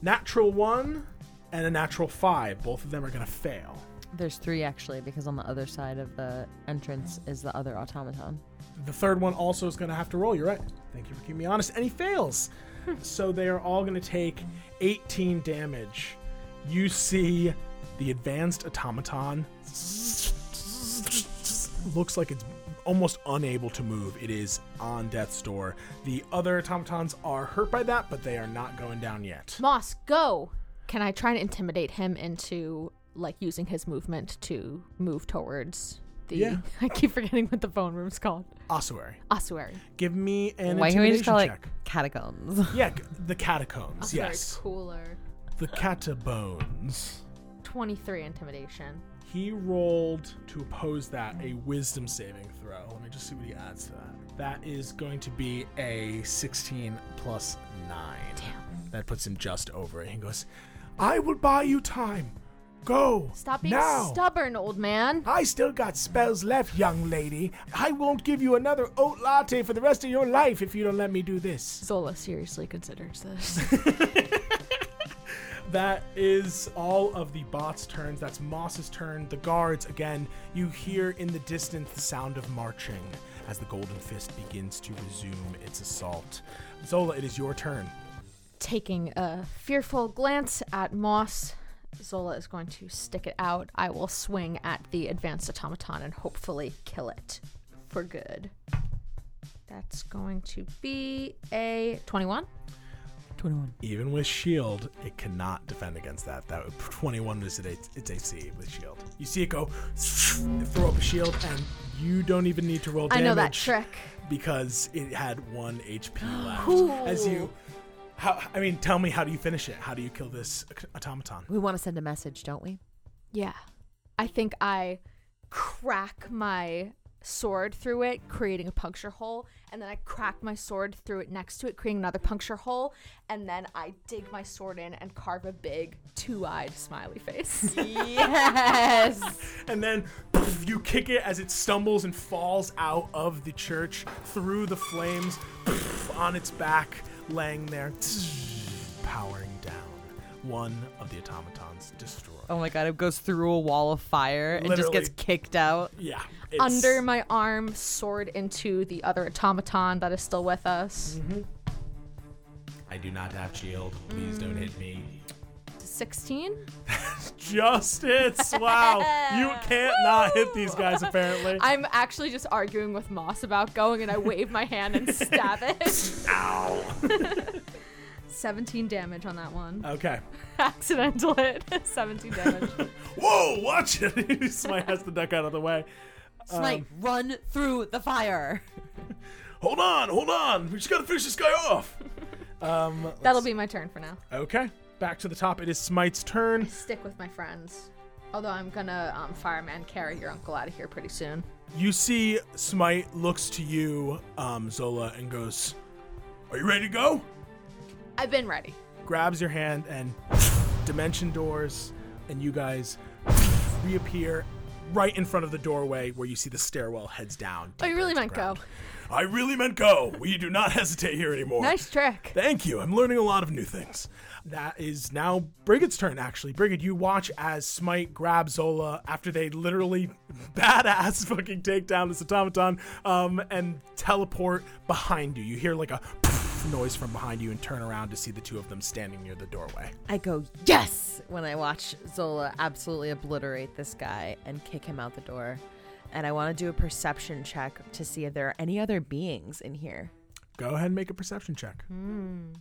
Natural one and a natural five. Both of them are going to fail. There's three actually, because on the other side of the entrance is the other automaton. The third one also is going to have to roll. You're right. Thank you for keeping me honest. And he fails. so they are all going to take 18 damage. You see the advanced automaton looks like it's almost unable to move. It is on death's door. The other automatons are hurt by that, but they are not going down yet. Moss, go. Can I try and intimidate him into like using his movement to move towards the? Yeah. I keep forgetting what the phone room's called. Ossuary, Ossuary. give me an Why can't we just intimidation call it check. catacombs? Yeah, the catacombs. Ossuary's yes, cooler. the catabones. Twenty-three intimidation. He rolled to oppose that a wisdom saving throw. Let me just see what he adds to that. That is going to be a 16 plus 9. Damn. That puts him just over it. He goes, I will buy you time. Go. Stop being now. stubborn, old man. I still got spells left, young lady. I won't give you another oat latte for the rest of your life if you don't let me do this. Zola seriously considers this. That is all of the bots' turns. That's Moss's turn. The guards, again, you hear in the distance the sound of marching as the Golden Fist begins to resume its assault. Zola, it is your turn. Taking a fearful glance at Moss, Zola is going to stick it out. I will swing at the advanced automaton and hopefully kill it for good. That's going to be a 21. 21. Even with shield, it cannot defend against that. That 21 is its, its AC with shield. You see it go, throw up a shield, and you don't even need to roll damage. I damage. know that trick. because it had one HP left. As you, how? I mean, tell me, how do you finish it? How do you kill this automaton? We want to send a message, don't we? Yeah. I think I crack my sword through it, creating a puncture hole, and then I crack my sword through it next to it, creating another puncture hole, and then I dig my sword in and carve a big two-eyed smiley face. yes. And then poof, you kick it as it stumbles and falls out of the church through the flames poof, on its back, laying there, powering down. One of the automatons destroyed. Oh my god, it goes through a wall of fire and just gets kicked out. Yeah. It's- Under my arm, sword into the other automaton that is still with us. Mm-hmm. I do not have shield. Please don't hit me. Mm. 16? Justice! Wow. you can't not hit these guys, apparently. I'm actually just arguing with Moss about going, and I wave my hand and stab it. Ow. 17 damage on that one. Okay. Accidental hit. 17 damage. Whoa, watch it! Smite has to duck out of the way. Smite, run through the fire. Hold on, hold on. We just gotta finish this guy off. Um, That'll be my turn for now. okay. Back to the top. It is Smite's turn. Stick with my friends. Although I'm gonna um, fireman carry your uncle out of here pretty soon. You see, Smite looks to you, um, Zola, and goes, "Are you ready to go?" I've been ready. Grabs your hand and dimension doors, and you guys reappear right in front of the doorway where you see the stairwell heads down. Oh, you really meant go. I really meant go. We do not hesitate here anymore. Nice trick. Thank you. I'm learning a lot of new things. That is now Brigid's turn, actually. Brigid, you watch as Smite grabs Zola after they literally badass fucking take down this automaton um, and teleport behind you. You hear like a noise from behind you and turn around to see the two of them standing near the doorway. I go, yes, when I watch Zola absolutely obliterate this guy and kick him out the door. And I want to do a perception check to see if there are any other beings in here. Go ahead and make a perception check. Hmm.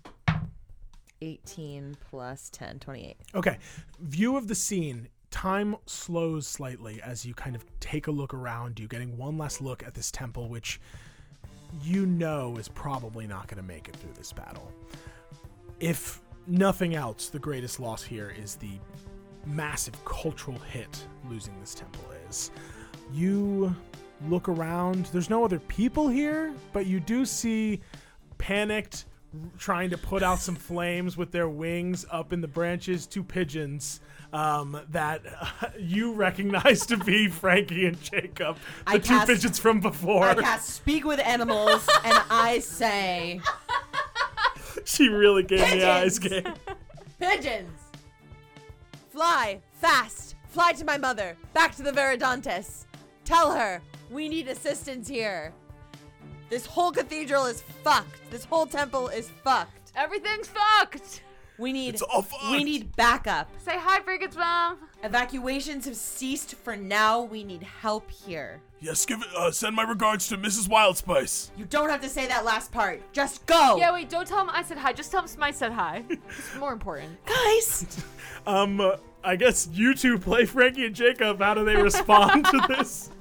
18 plus 10, 28. Okay. View of the scene. Time slows slightly as you kind of take a look around you, getting one last look at this temple, which you know is probably not going to make it through this battle. If nothing else, the greatest loss here is the massive cultural hit losing this temple is. You look around, there's no other people here, but you do see panicked, trying to put out some flames with their wings up in the branches. Two pigeons um, that uh, you recognize to be Frankie and Jacob, the I two cast- pigeons from before. I cast speak with animals, and I say, she really gave me eyes. Pigeons! Game. pigeons, fly fast, fly to my mother, back to the Veridantes. Tell her we need assistance here. This whole cathedral is fucked. This whole temple is fucked. Everything's fucked. We need It's all we need backup. Say hi, Brigid's mom. Evacuations have ceased for now. We need help here. Yes, give it. Uh, send my regards to Mrs. Wildspice. You don't have to say that last part. Just go. Yeah, wait, don't tell him I said hi. Just tell him Smite said hi. It's more important. Guys, Um, uh, I guess you two play Frankie and Jacob. How do they respond to this?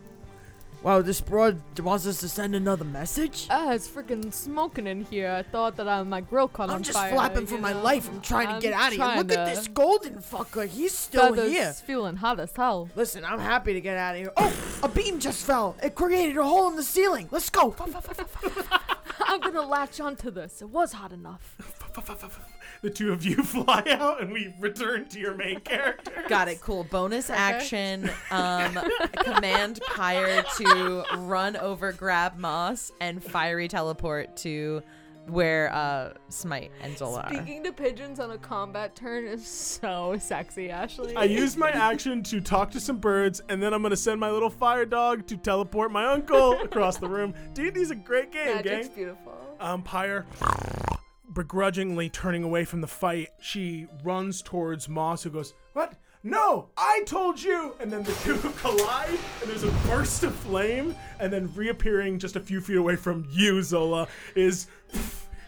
Wow, this broad wants us to send another message? Ah, it's freaking smoking in here. I thought that uh, my grill caught I'm on just fire. flapping for you my know? life. I'm trying to get out of here. trying Look at to- this golden fucker. He's still Feathers here. feeling hot as hell. Listen, I'm happy to get out of here. Oh, a beam just fell. It created a hole in the ceiling. Let's go. I'm gonna latch onto this. It was hot enough. the two of you fly out, and we return to your main character. got it. Cool. Bonus action. Um, command Pyre to run over, grab Moss, and fiery teleport to where uh Smite and Zola are. Speaking to pigeons on a combat turn is so sexy, Ashley. I used my action to talk to some birds, and then I'm gonna send my little fire dog to teleport my uncle across the room. D&D's a great game, Magic's gang. beautiful. Umpire, begrudgingly turning away from the fight, she runs towards Moss, who goes, "What? No, I told you!" And then the two collide, and there's a burst of flame, and then reappearing just a few feet away from you, Zola, is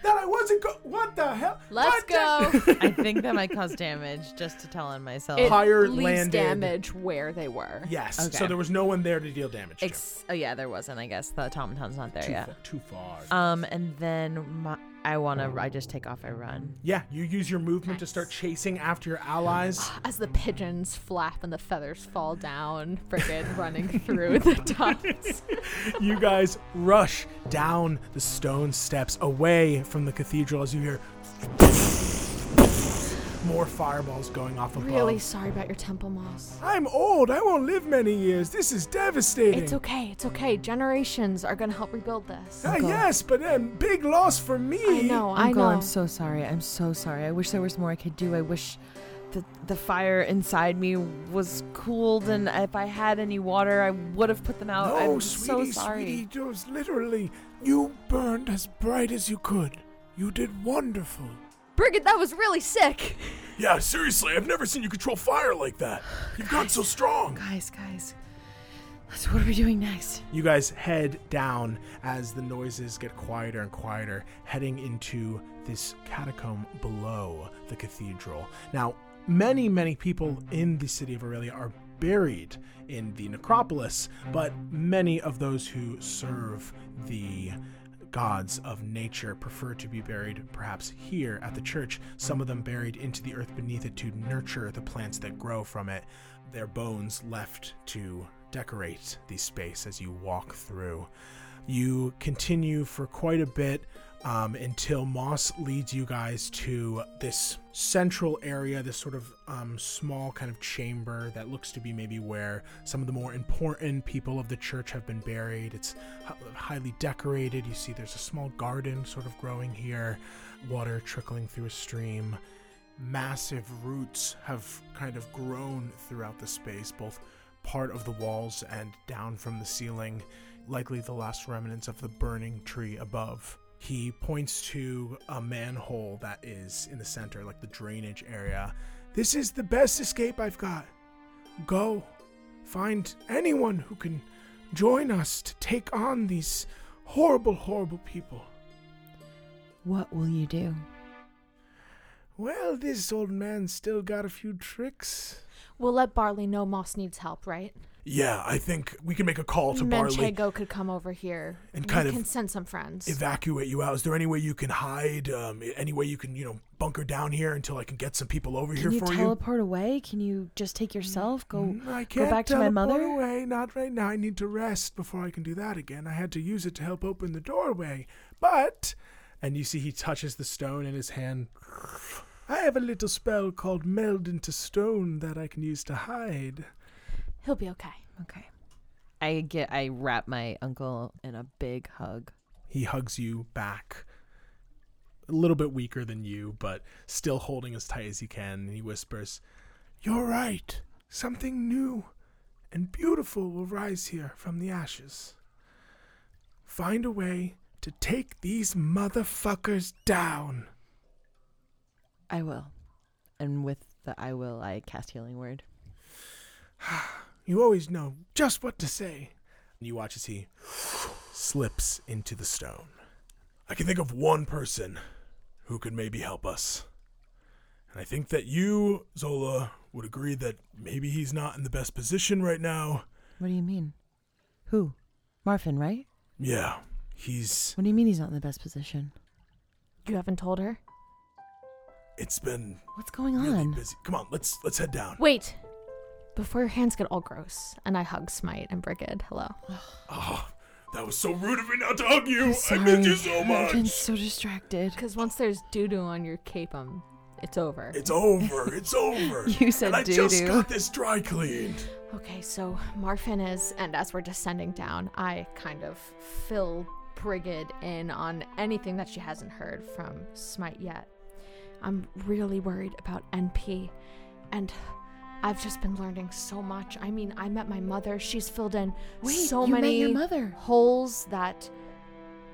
that I wasn't. Go- what the hell? Let's What go. the- I think that might cause damage just to tell on myself. it Pyre leaves landed. damage where they were. yes. Okay. So there was no one there to deal damage. to. Oh yeah, there wasn't. I guess the automaton's not there too, yet. fa- too far. Um, and then my, I wanna. I just take off. I run. yeah, you use your movement to start chasing after your allies. As the pigeons flap and the feathers fall down, friggin' running through the tufts. you guys rush down the stone steps away from the cathedral as you hear more fireballs going off above. Really sorry about your temple moss. I'm old. I won't live many years. This is devastating. It's okay. It's okay. Generations are gonna help rebuild this. Ah, yes, but then big loss for me. I know. I Uncle, know. I'm so sorry. I'm so sorry. I wish there was more I could do. I wish the the fire inside me was cooled, and if I had any water, I would have put them out. No, I'm sweetie, so sorry. sweetie, it was literally you burned as bright as you could. You did wonderful. Brigid, that was really sick. Yeah, seriously, I've never seen you control fire like that. You've gotten so strong. Guys, guys, so what are we doing next? You guys head down as the noises get quieter and quieter, heading into this catacomb below the cathedral. Now, many, many people in the city of Aurelia are buried in the necropolis, but many of those who serve the gods of nature prefer to be buried perhaps here at the church, some of them buried into the earth beneath it to nurture the plants that grow from it, their bones left to decorate the space as you walk through. You continue for quite a bit um, until Moss leads you guys to this central area, this sort of um, small kind of chamber that looks to be maybe where some of the more important people of the church have been buried. It's hi- highly decorated. You see there's a small garden sort of growing here, water trickling through a stream. Massive roots have kind of grown throughout the space, both part of the walls and down from the ceiling, likely the last remnants of the burning tree above. He points to a manhole that is in the center, like the drainage area. This is the best escape I've got. Go. Find anyone who can join us to take on these horrible, horrible people. What will you do? Well, this old man's still got a few tricks. We'll let Barley know Moss needs help, right? Yeah, I think we can make a call to Barley. Manchego could come over here And kind of can send some friends. Evacuate you out. Is there any way you can hide? Um, any way you can, you know, bunker down here until I can get some people over Can here you for you? teleport away? Can you just take yourself? Go. Mm, I can't back to my mother? Away. Not right now. I need to rest before I can do that again. I had to use it to help open the doorway. But and you see he touches the stone in his hand. I have a little spell called Meld into Stone that I can use to hide. He'll be okay. Okay. I get. I wrap my uncle in a big hug. He hugs you back. A little bit weaker than you, but still holding as tight as he can. And he whispers, You're right. Something new and beautiful will rise here from the ashes. Find a way to take these motherfuckers down. I will. And with the I will, I cast healing word. You always know just what to say. And you watch as he slips into the stone. I can think of one person who could maybe help us. And I think that you, Zola, would agree that maybe he's not in the best position right now. What do you mean? Who? Marfin, right? Yeah, he's. What do you mean he's not in the best position? You haven't told her? It's been What's going really on? busy. Come on, let's let's head down. Wait! Before your hands get all gross, and I hug Smite and Brigid. Hello. Oh, that was so rude of me not to hug you. I'm I sorry. missed you so much. I've been so distracted. Because once there's doo doo on your cape, um, it's over. It's over. It's over. You said and I just doo-doo. got this dry cleaned. Okay, so Marfin is, and as we're descending down, I kind of fill Brigid in on anything that she hasn't heard from Smite yet. I'm really worried about NP, and I've just been learning so much. I mean, I met my mother. She's filled in Wait, so you met many your mother. holes that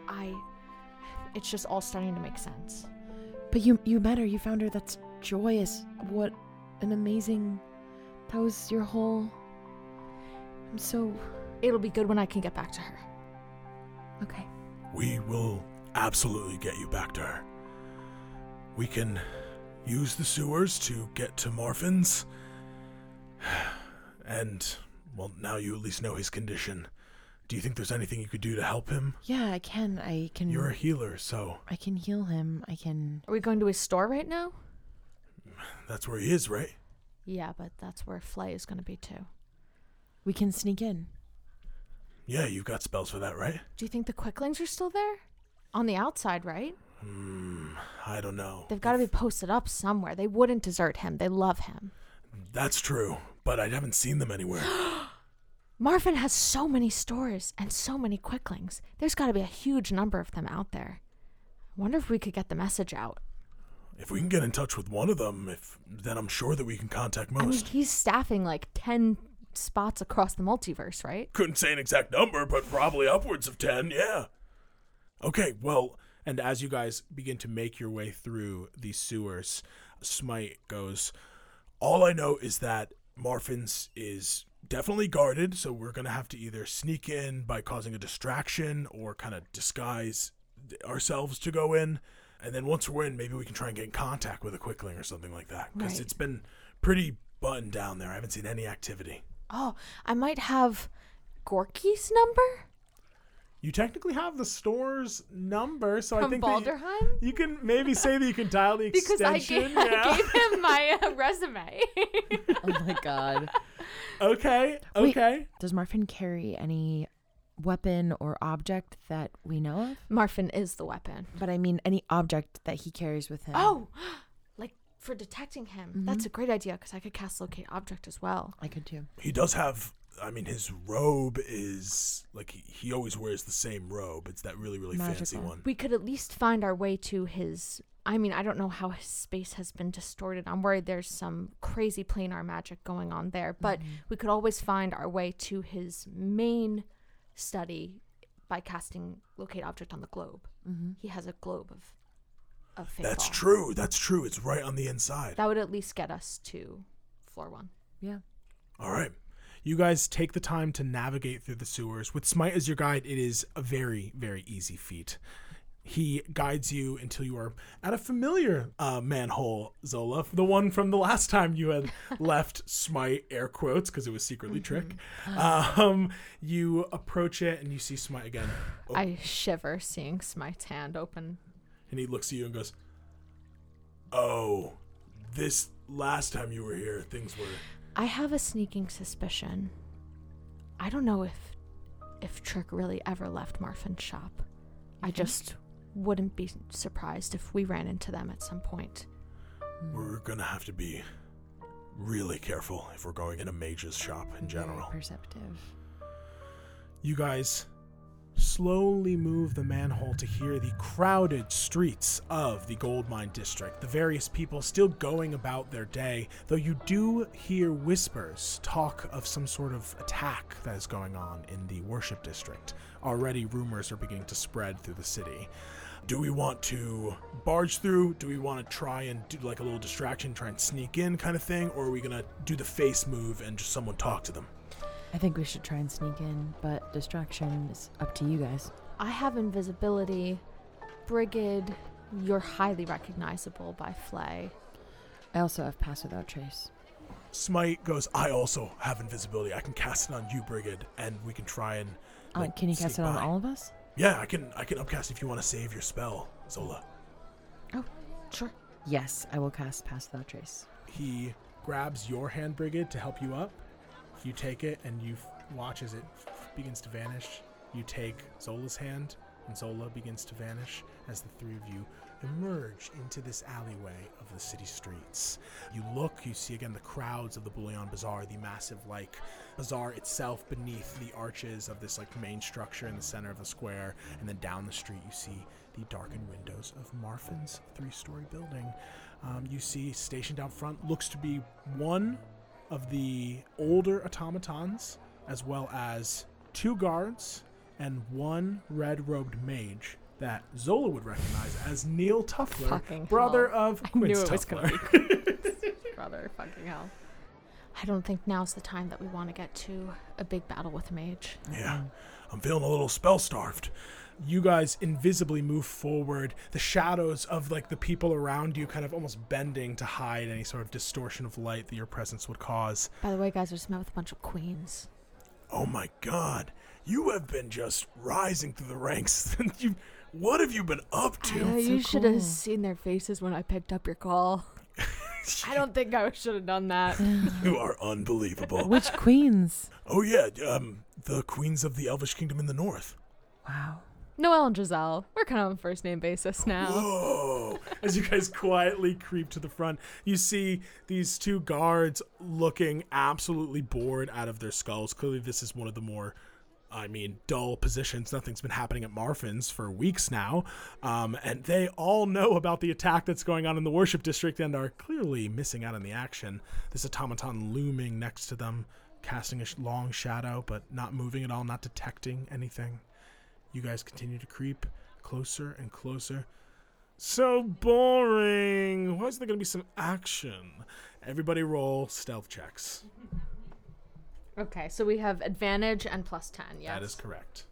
I. It's just all starting to make sense. But you you met her. You found her. That's joyous. What an amazing. That was your whole. I'm so It'll be good when I can get back to her. okay. We will absolutely get you back to her. We can use the sewers to get to Marfin's. And, well, now you at least know his condition. Do you think there's anything you could do to help him? Yeah, I can. I can. You're a healer, so I can heal him. I can. Are we going to his store right now? that's where he is, right? Yeah, but that's where Flay is going to be too. We can sneak in. Yeah, you've got spells for that, right? Do you think the quicklings are still there? On the outside, right? Hmm, I don't know. They've got to be posted up somewhere. They wouldn't desert him. They love him. That's true, but I haven't seen them anywhere. Marfin has so many stores and so many quicklings. There's got to be a huge number of them out there. I wonder if we could get the message out. if we can get in touch with one of them, if then I'm sure that we can contact most. I mean, most. he's staffing like 10 spots across the multiverse, right? Couldn't say an exact number, but probably upwards of 10, yeah. Okay, well, And as you guys begin to make your way through these sewers, Smite goes, all I know is that Marfin's is definitely guarded, so we're going to have to either sneak in by causing a distraction or kind of disguise ourselves to go in. And then once we're in, maybe we can try and get in contact with a Quickling or something like that. Because Right. it's been pretty buttoned down there. I haven't seen any activity. Oh, I might have Gorky's number You technically have the store's number, so I from think that you- you, can maybe say that you can dial the Because I extension. gave, yeah. I gave him my uh, resume. Oh my god. Okay, Wait. okay. Does Marfin carry any weapon or object that we know of? Marfin is the weapon. But I mean, any object that he carries with him. Oh, like for detecting him. That's a great idea because I could cast locate object as well. I could too. He does have. I mean, his robe is like he, he always wears the same robe. It's that really, really fancy one. We could at least find our way to his. I mean, I don't know how his space has been distorted. I'm worried there's some crazy planar magic going on there, but we could always find our way to his main study by casting locate object on the globe. Mm-hmm. He has a globe of of That's Feyfall. true. That's true. It's right on the inside. That would at least get us to floor one. Yeah. All right. You guys take the time to navigate through the sewers. With Smite as your guide, it is a very, very easy feat. He guides you until you are at a familiar uh, manhole, Zola, the one from the last time you had left Smite, air quotes, because it was secretly Trick. Um, you approach it and you see Smite again. Oh, I shiver seeing Smite's hand open. And he looks at you and goes, "Oh, this last time you were here, things were I have a sneaking suspicion. I don't know if if Trick really ever left Marfin's shop. I just wouldn't be surprised if we ran into them at some point. We're gonna have to be really careful if we're going in a mage's shop in Very general. perceptive. You guys slowly move the manhole to hear the crowded streets of the gold mine district. The various people still going about their day, though you do hear whispers talk of some sort of attack that is going on in the worship district. Already, rumors are beginning to spread through the city. Do we want to barge through? Do we want to try and do like a little distraction, try and sneak in kind of thing? Or are we gonna do the face move and just someone talk to them? I think we should try and sneak in, but distraction is up to you guys. I have invisibility. Brigid, you're highly recognizable by Flay. I also have pass without trace. Smite goes, I also have invisibility. I can cast it on you, Brigid, and we can try and. Uh, can you cast it sneak on by. all of us? Yeah, I can. I can upcast if you want to save your spell, Zola. Oh, sure. Yes, I will cast pass without trace. He grabs your hand, Brigid, to help you up. You take it and you watch as it begins to vanish. You take Zola's hand, and Zola begins to vanish as the three of you emerge into this alleyway of the city streets. You look, you see again the crowds of the Bullion Bazaar, the massive, like, bazaar itself beneath the arches of this, like, main structure in the center of the square. And then down the street, you see the darkened windows of Marfin's three story building. Um, you see stationed out front looks to be one of the older automatons, as well as two guards and one red robed mage that Zola would recognize as Neil Tuffler, Fucking brother hell. of I Quince knew it was gonna Tuffler. Brother, fucking hell. I don't think now's the time that we want to get to a big battle with a mage. Yeah, I'm feeling a little spell starved. You guys invisibly move forward the shadows of like the people around you kind of almost bending to hide any sort of distortion of light that your presence would cause By the way, guys, I just met with a bunch of queens. Oh my god, you have been just rising through the ranks. you, what have you been up to? Uh, you so should cool. have seen their faces when I picked up your call. I don't think I should have done that. You are unbelievable. Which queens? oh yeah, um, the queens of the Elvish Kingdom in the north. Wow. Noelle and Giselle, we're kind of on first name basis now. Whoa. as you guys quietly creep to the front you see these two guards looking absolutely bored out of their skulls clearly this is one of the more I mean, dull positions. Nothing's been happening at Marfin's for weeks now. Um, and they all know about the attack that's going on in the worship district and are clearly missing out on the action. This automaton looming next to them, casting a long shadow, but not moving at all, not detecting anything. You guys continue to creep closer and closer. So boring. Why is there going to be some action? Everybody roll stealth checks. Okay, so we have advantage and plus 10, yes? That is correct.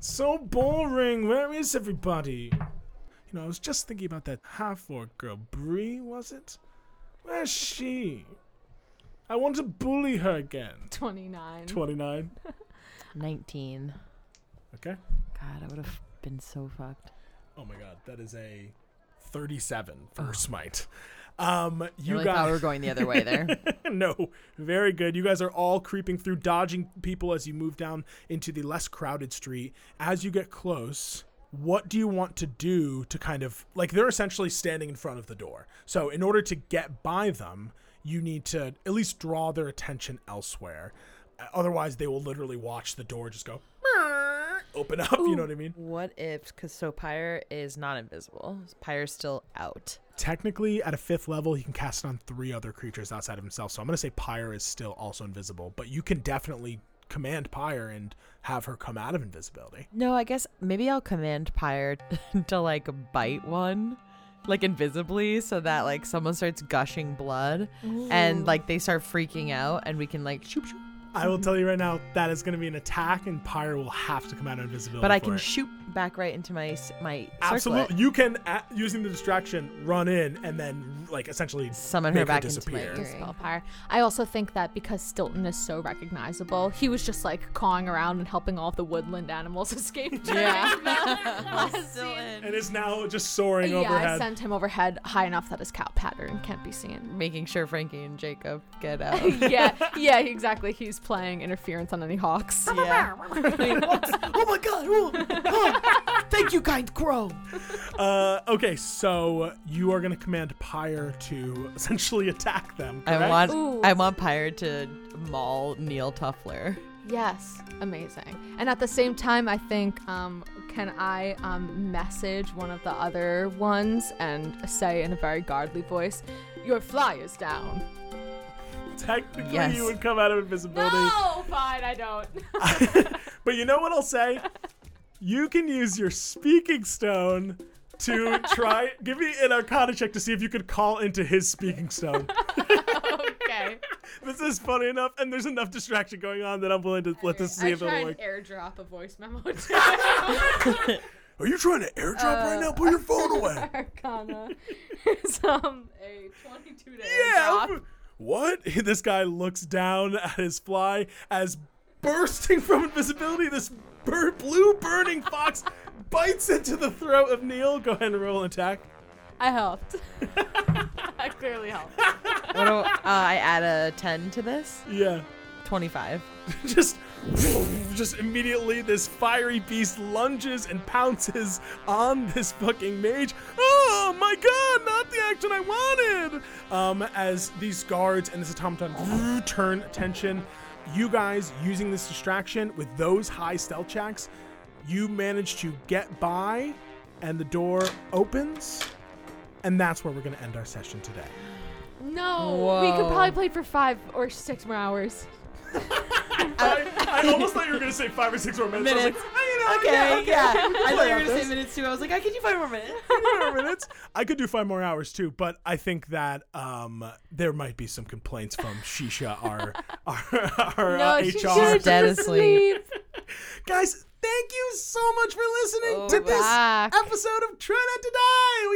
So boring. Where is everybody? You know, I was just thinking about that half orc girl, Bree, was it? Where's she? I want to bully her again. 29. 29. 19. Okay. God, I would have been so fucked. Oh my god, that is a 37 for Smite. Um, you really guys. thought we were going the other way there. no, very good. You guys are all creeping through, dodging people as you move down into the less crowded street. As you get close, what do you want to do to kind of like they're essentially standing in front of the door. So, in order to get by them, you need to at least draw their attention elsewhere. Otherwise, they will literally watch the door just go open up. You know what I mean? what if, because so Pyre is not invisible, Pyre's still out. Technically, at a fifth level, he can cast it on three other creatures outside of himself. So I'm going to say Pyre is still also invisible, but you can definitely command Pyre and have her come out of invisibility. No, I guess maybe I'll command Pyre to like bite one, like invisibly, so that like someone starts gushing blood and like they start freaking out, and we can like shoop shoop. I will tell you right now that is going to be an attack, and Pyre will have to come out of invisibility. But I can it. shoot back right into my my Absolutely, you can a using the distraction run in and then like essentially Summon make her back into disappear. my spell power. I also think that because Stilton is so recognizable, he was just like cawing around and helping all of the woodland animals escape. Yeah. and is now just soaring yeah, I sent him overhead high enough that his cow pattern can't be seen. Making sure Frankie and Jacob get out. yeah, yeah, exactly. He's playing interference on any hawks. yeah. oh my god! Oh, oh. Thank you, kind crow. Uh, okay, so you are going to command Pyre to essentially attack them. I want Ooh. I want Pyre to maul Neil Tuffler. Yes, amazing. And at the same time, I think, um, can I um, message one of the other ones and say in a very godly voice, "Your fly is down." Technically, Yes. you would come out of invisibility. No, fine, I don't. but you know what I'll say? You can use your speaking stone to try. give me an Arcana check to see if you could call into his speaking stone. okay. this is funny enough, and there's enough distraction going on that I'm willing to let this see I if it'll work. airdrop a voice memo to Are you trying to airdrop right now? Put your phone away. Arcana. It's um a 22 to Yeah. airdrop. What? This guy looks down at his fly as bursting from invisibility, this bur- blue burning fox bites into the throat of Neil. Go ahead and roll an attack. I helped. I clearly helped. What do, uh, I add a 10 to this? Yeah. 25. just just immediately this fiery beast lunges and pounces on this fucking mage oh my god not the action i wanted um as these guards and this automaton turn attention you guys using this distraction with those high stealth checks you manage to get by and the door opens and that's where we're going to end our session today No, we could probably play for five or six more hours. I, I almost thought you were going to say five or six more minutes, I was like, "Oh, you know, Okay, yeah, okay, yeah. okay, we can I thought you were going to say minutes too. I was like, I could do five more minutes. five more minutes. I could do five more hours too, but I think that um, there might be some complaints from Shisha, our our, our No, uh, she HR. should Dead asleep. Guys, thank you so much for listening Oh, to we're this back. episode of Try Not to Die. We are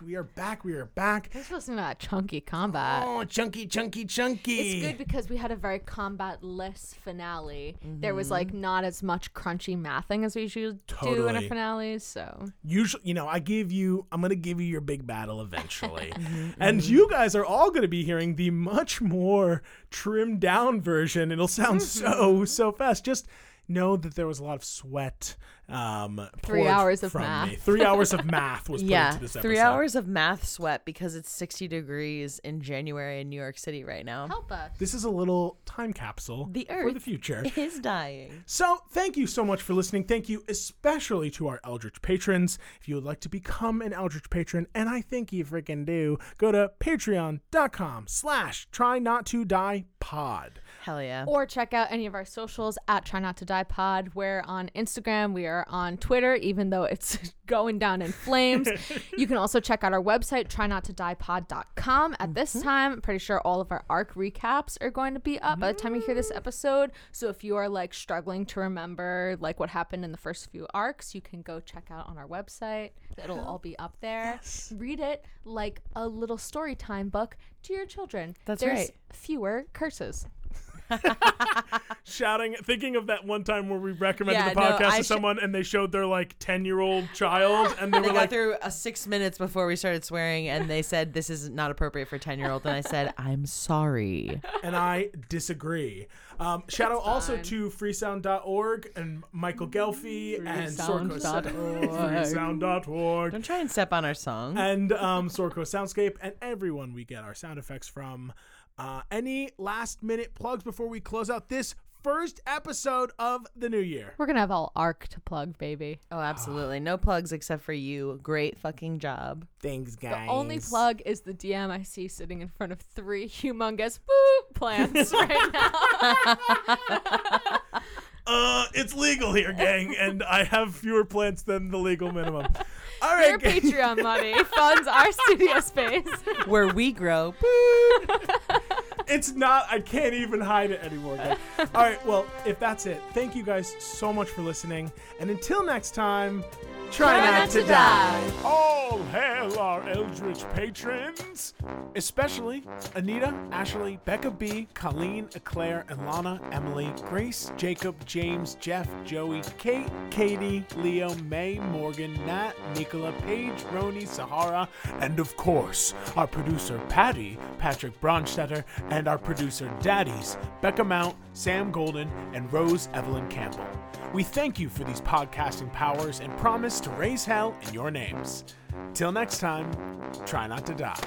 back. We are back. We are back. For listening to that chunky combat. Oh, chunky, chunky, chunky. It's good because we had a very combat-less finale. There was Mm-hmm. like not as much crunchy mathing as we usually do in a finale. So usually you know i give you i'm gonna give you your big battle eventually Mm-hmm, and you guys are all gonna be hearing the much more trimmed down version it'll sound Mm-hmm. so so fast just know that there was a lot of sweat um Three hours of math. me. three hours of math was put Yeah, into this episode three hours of math sweat because it's 60 degrees in January in New York City right now. help us. this is a little time capsule The Earth for the future is dying. So, thank you so much for listening. Thank you especially to our Eldritch patrons. If you would like to become an Eldritch patron, and I think you freaking do, go to patreon.com slash try not to die pod. Hell yeah. Or check out any of our socials at Try Not to Die Pod. We're on Instagram. We are on Twitter, even though it's going down in flames. you can also check out our website, trynottodiepod.com. At this mm-hmm. time, I'm pretty sure all of our arc recaps are going to be up by the time you hear this mm. episode. So if you are like struggling to remember like what happened in the first few arcs, you can go check out on our website. It'll all be up there. Read it like a little story time book to your children. That's There's right. fewer curses. Shouting, thinking of that one time where we recommended Yeah, the podcast I to sh- someone and they showed their like 10 year old child and they They were got like, through uh, six minutes before we started swearing, and they said this is not appropriate for ten year old. And I said, I'm sorry. and I disagree. Um, shout out also to freesound.org and Michael Gelfi and Sorko. Freesound.org. Don't try and step on our song. and um, Sorko Soundscape, and everyone we get our sound effects from. Uh, any last minute plugs before we close out this first episode of the new year? We're gonna have all arc to plug, baby. oh, absolutely. No plugs except for you. Great fucking job. Thanks, guys. The only plug is the DM I see sitting in front of three humongous boop plants right now. Uh, it's legal here, gang, and I have fewer plants than the legal minimum. All right, Your gang. Patreon money funds our studio space. Where we grow. it's not i can't even hide it anymore guys. all right well if that's it thank you guys so much for listening and until next time Try, not to die. All hail our Eldritch patrons, especially Anita, Ashley, Becca B, Colleen, Eclaire, Ilana, Emily, Grace, Jacob, James, Jeff, Joey, Kate, Katie, Leo, May, Morgan, Nat, Nicola, Paige, Roni, Sahara, and of course, our producer Patty, Patrick Bronstetter, and our producer Daddies, Becca Mount, Sam Golden, and Rose Evelyn Campbell. We thank you for these podcasting powers and promise to raise hell in your names. Till next time, try not to die.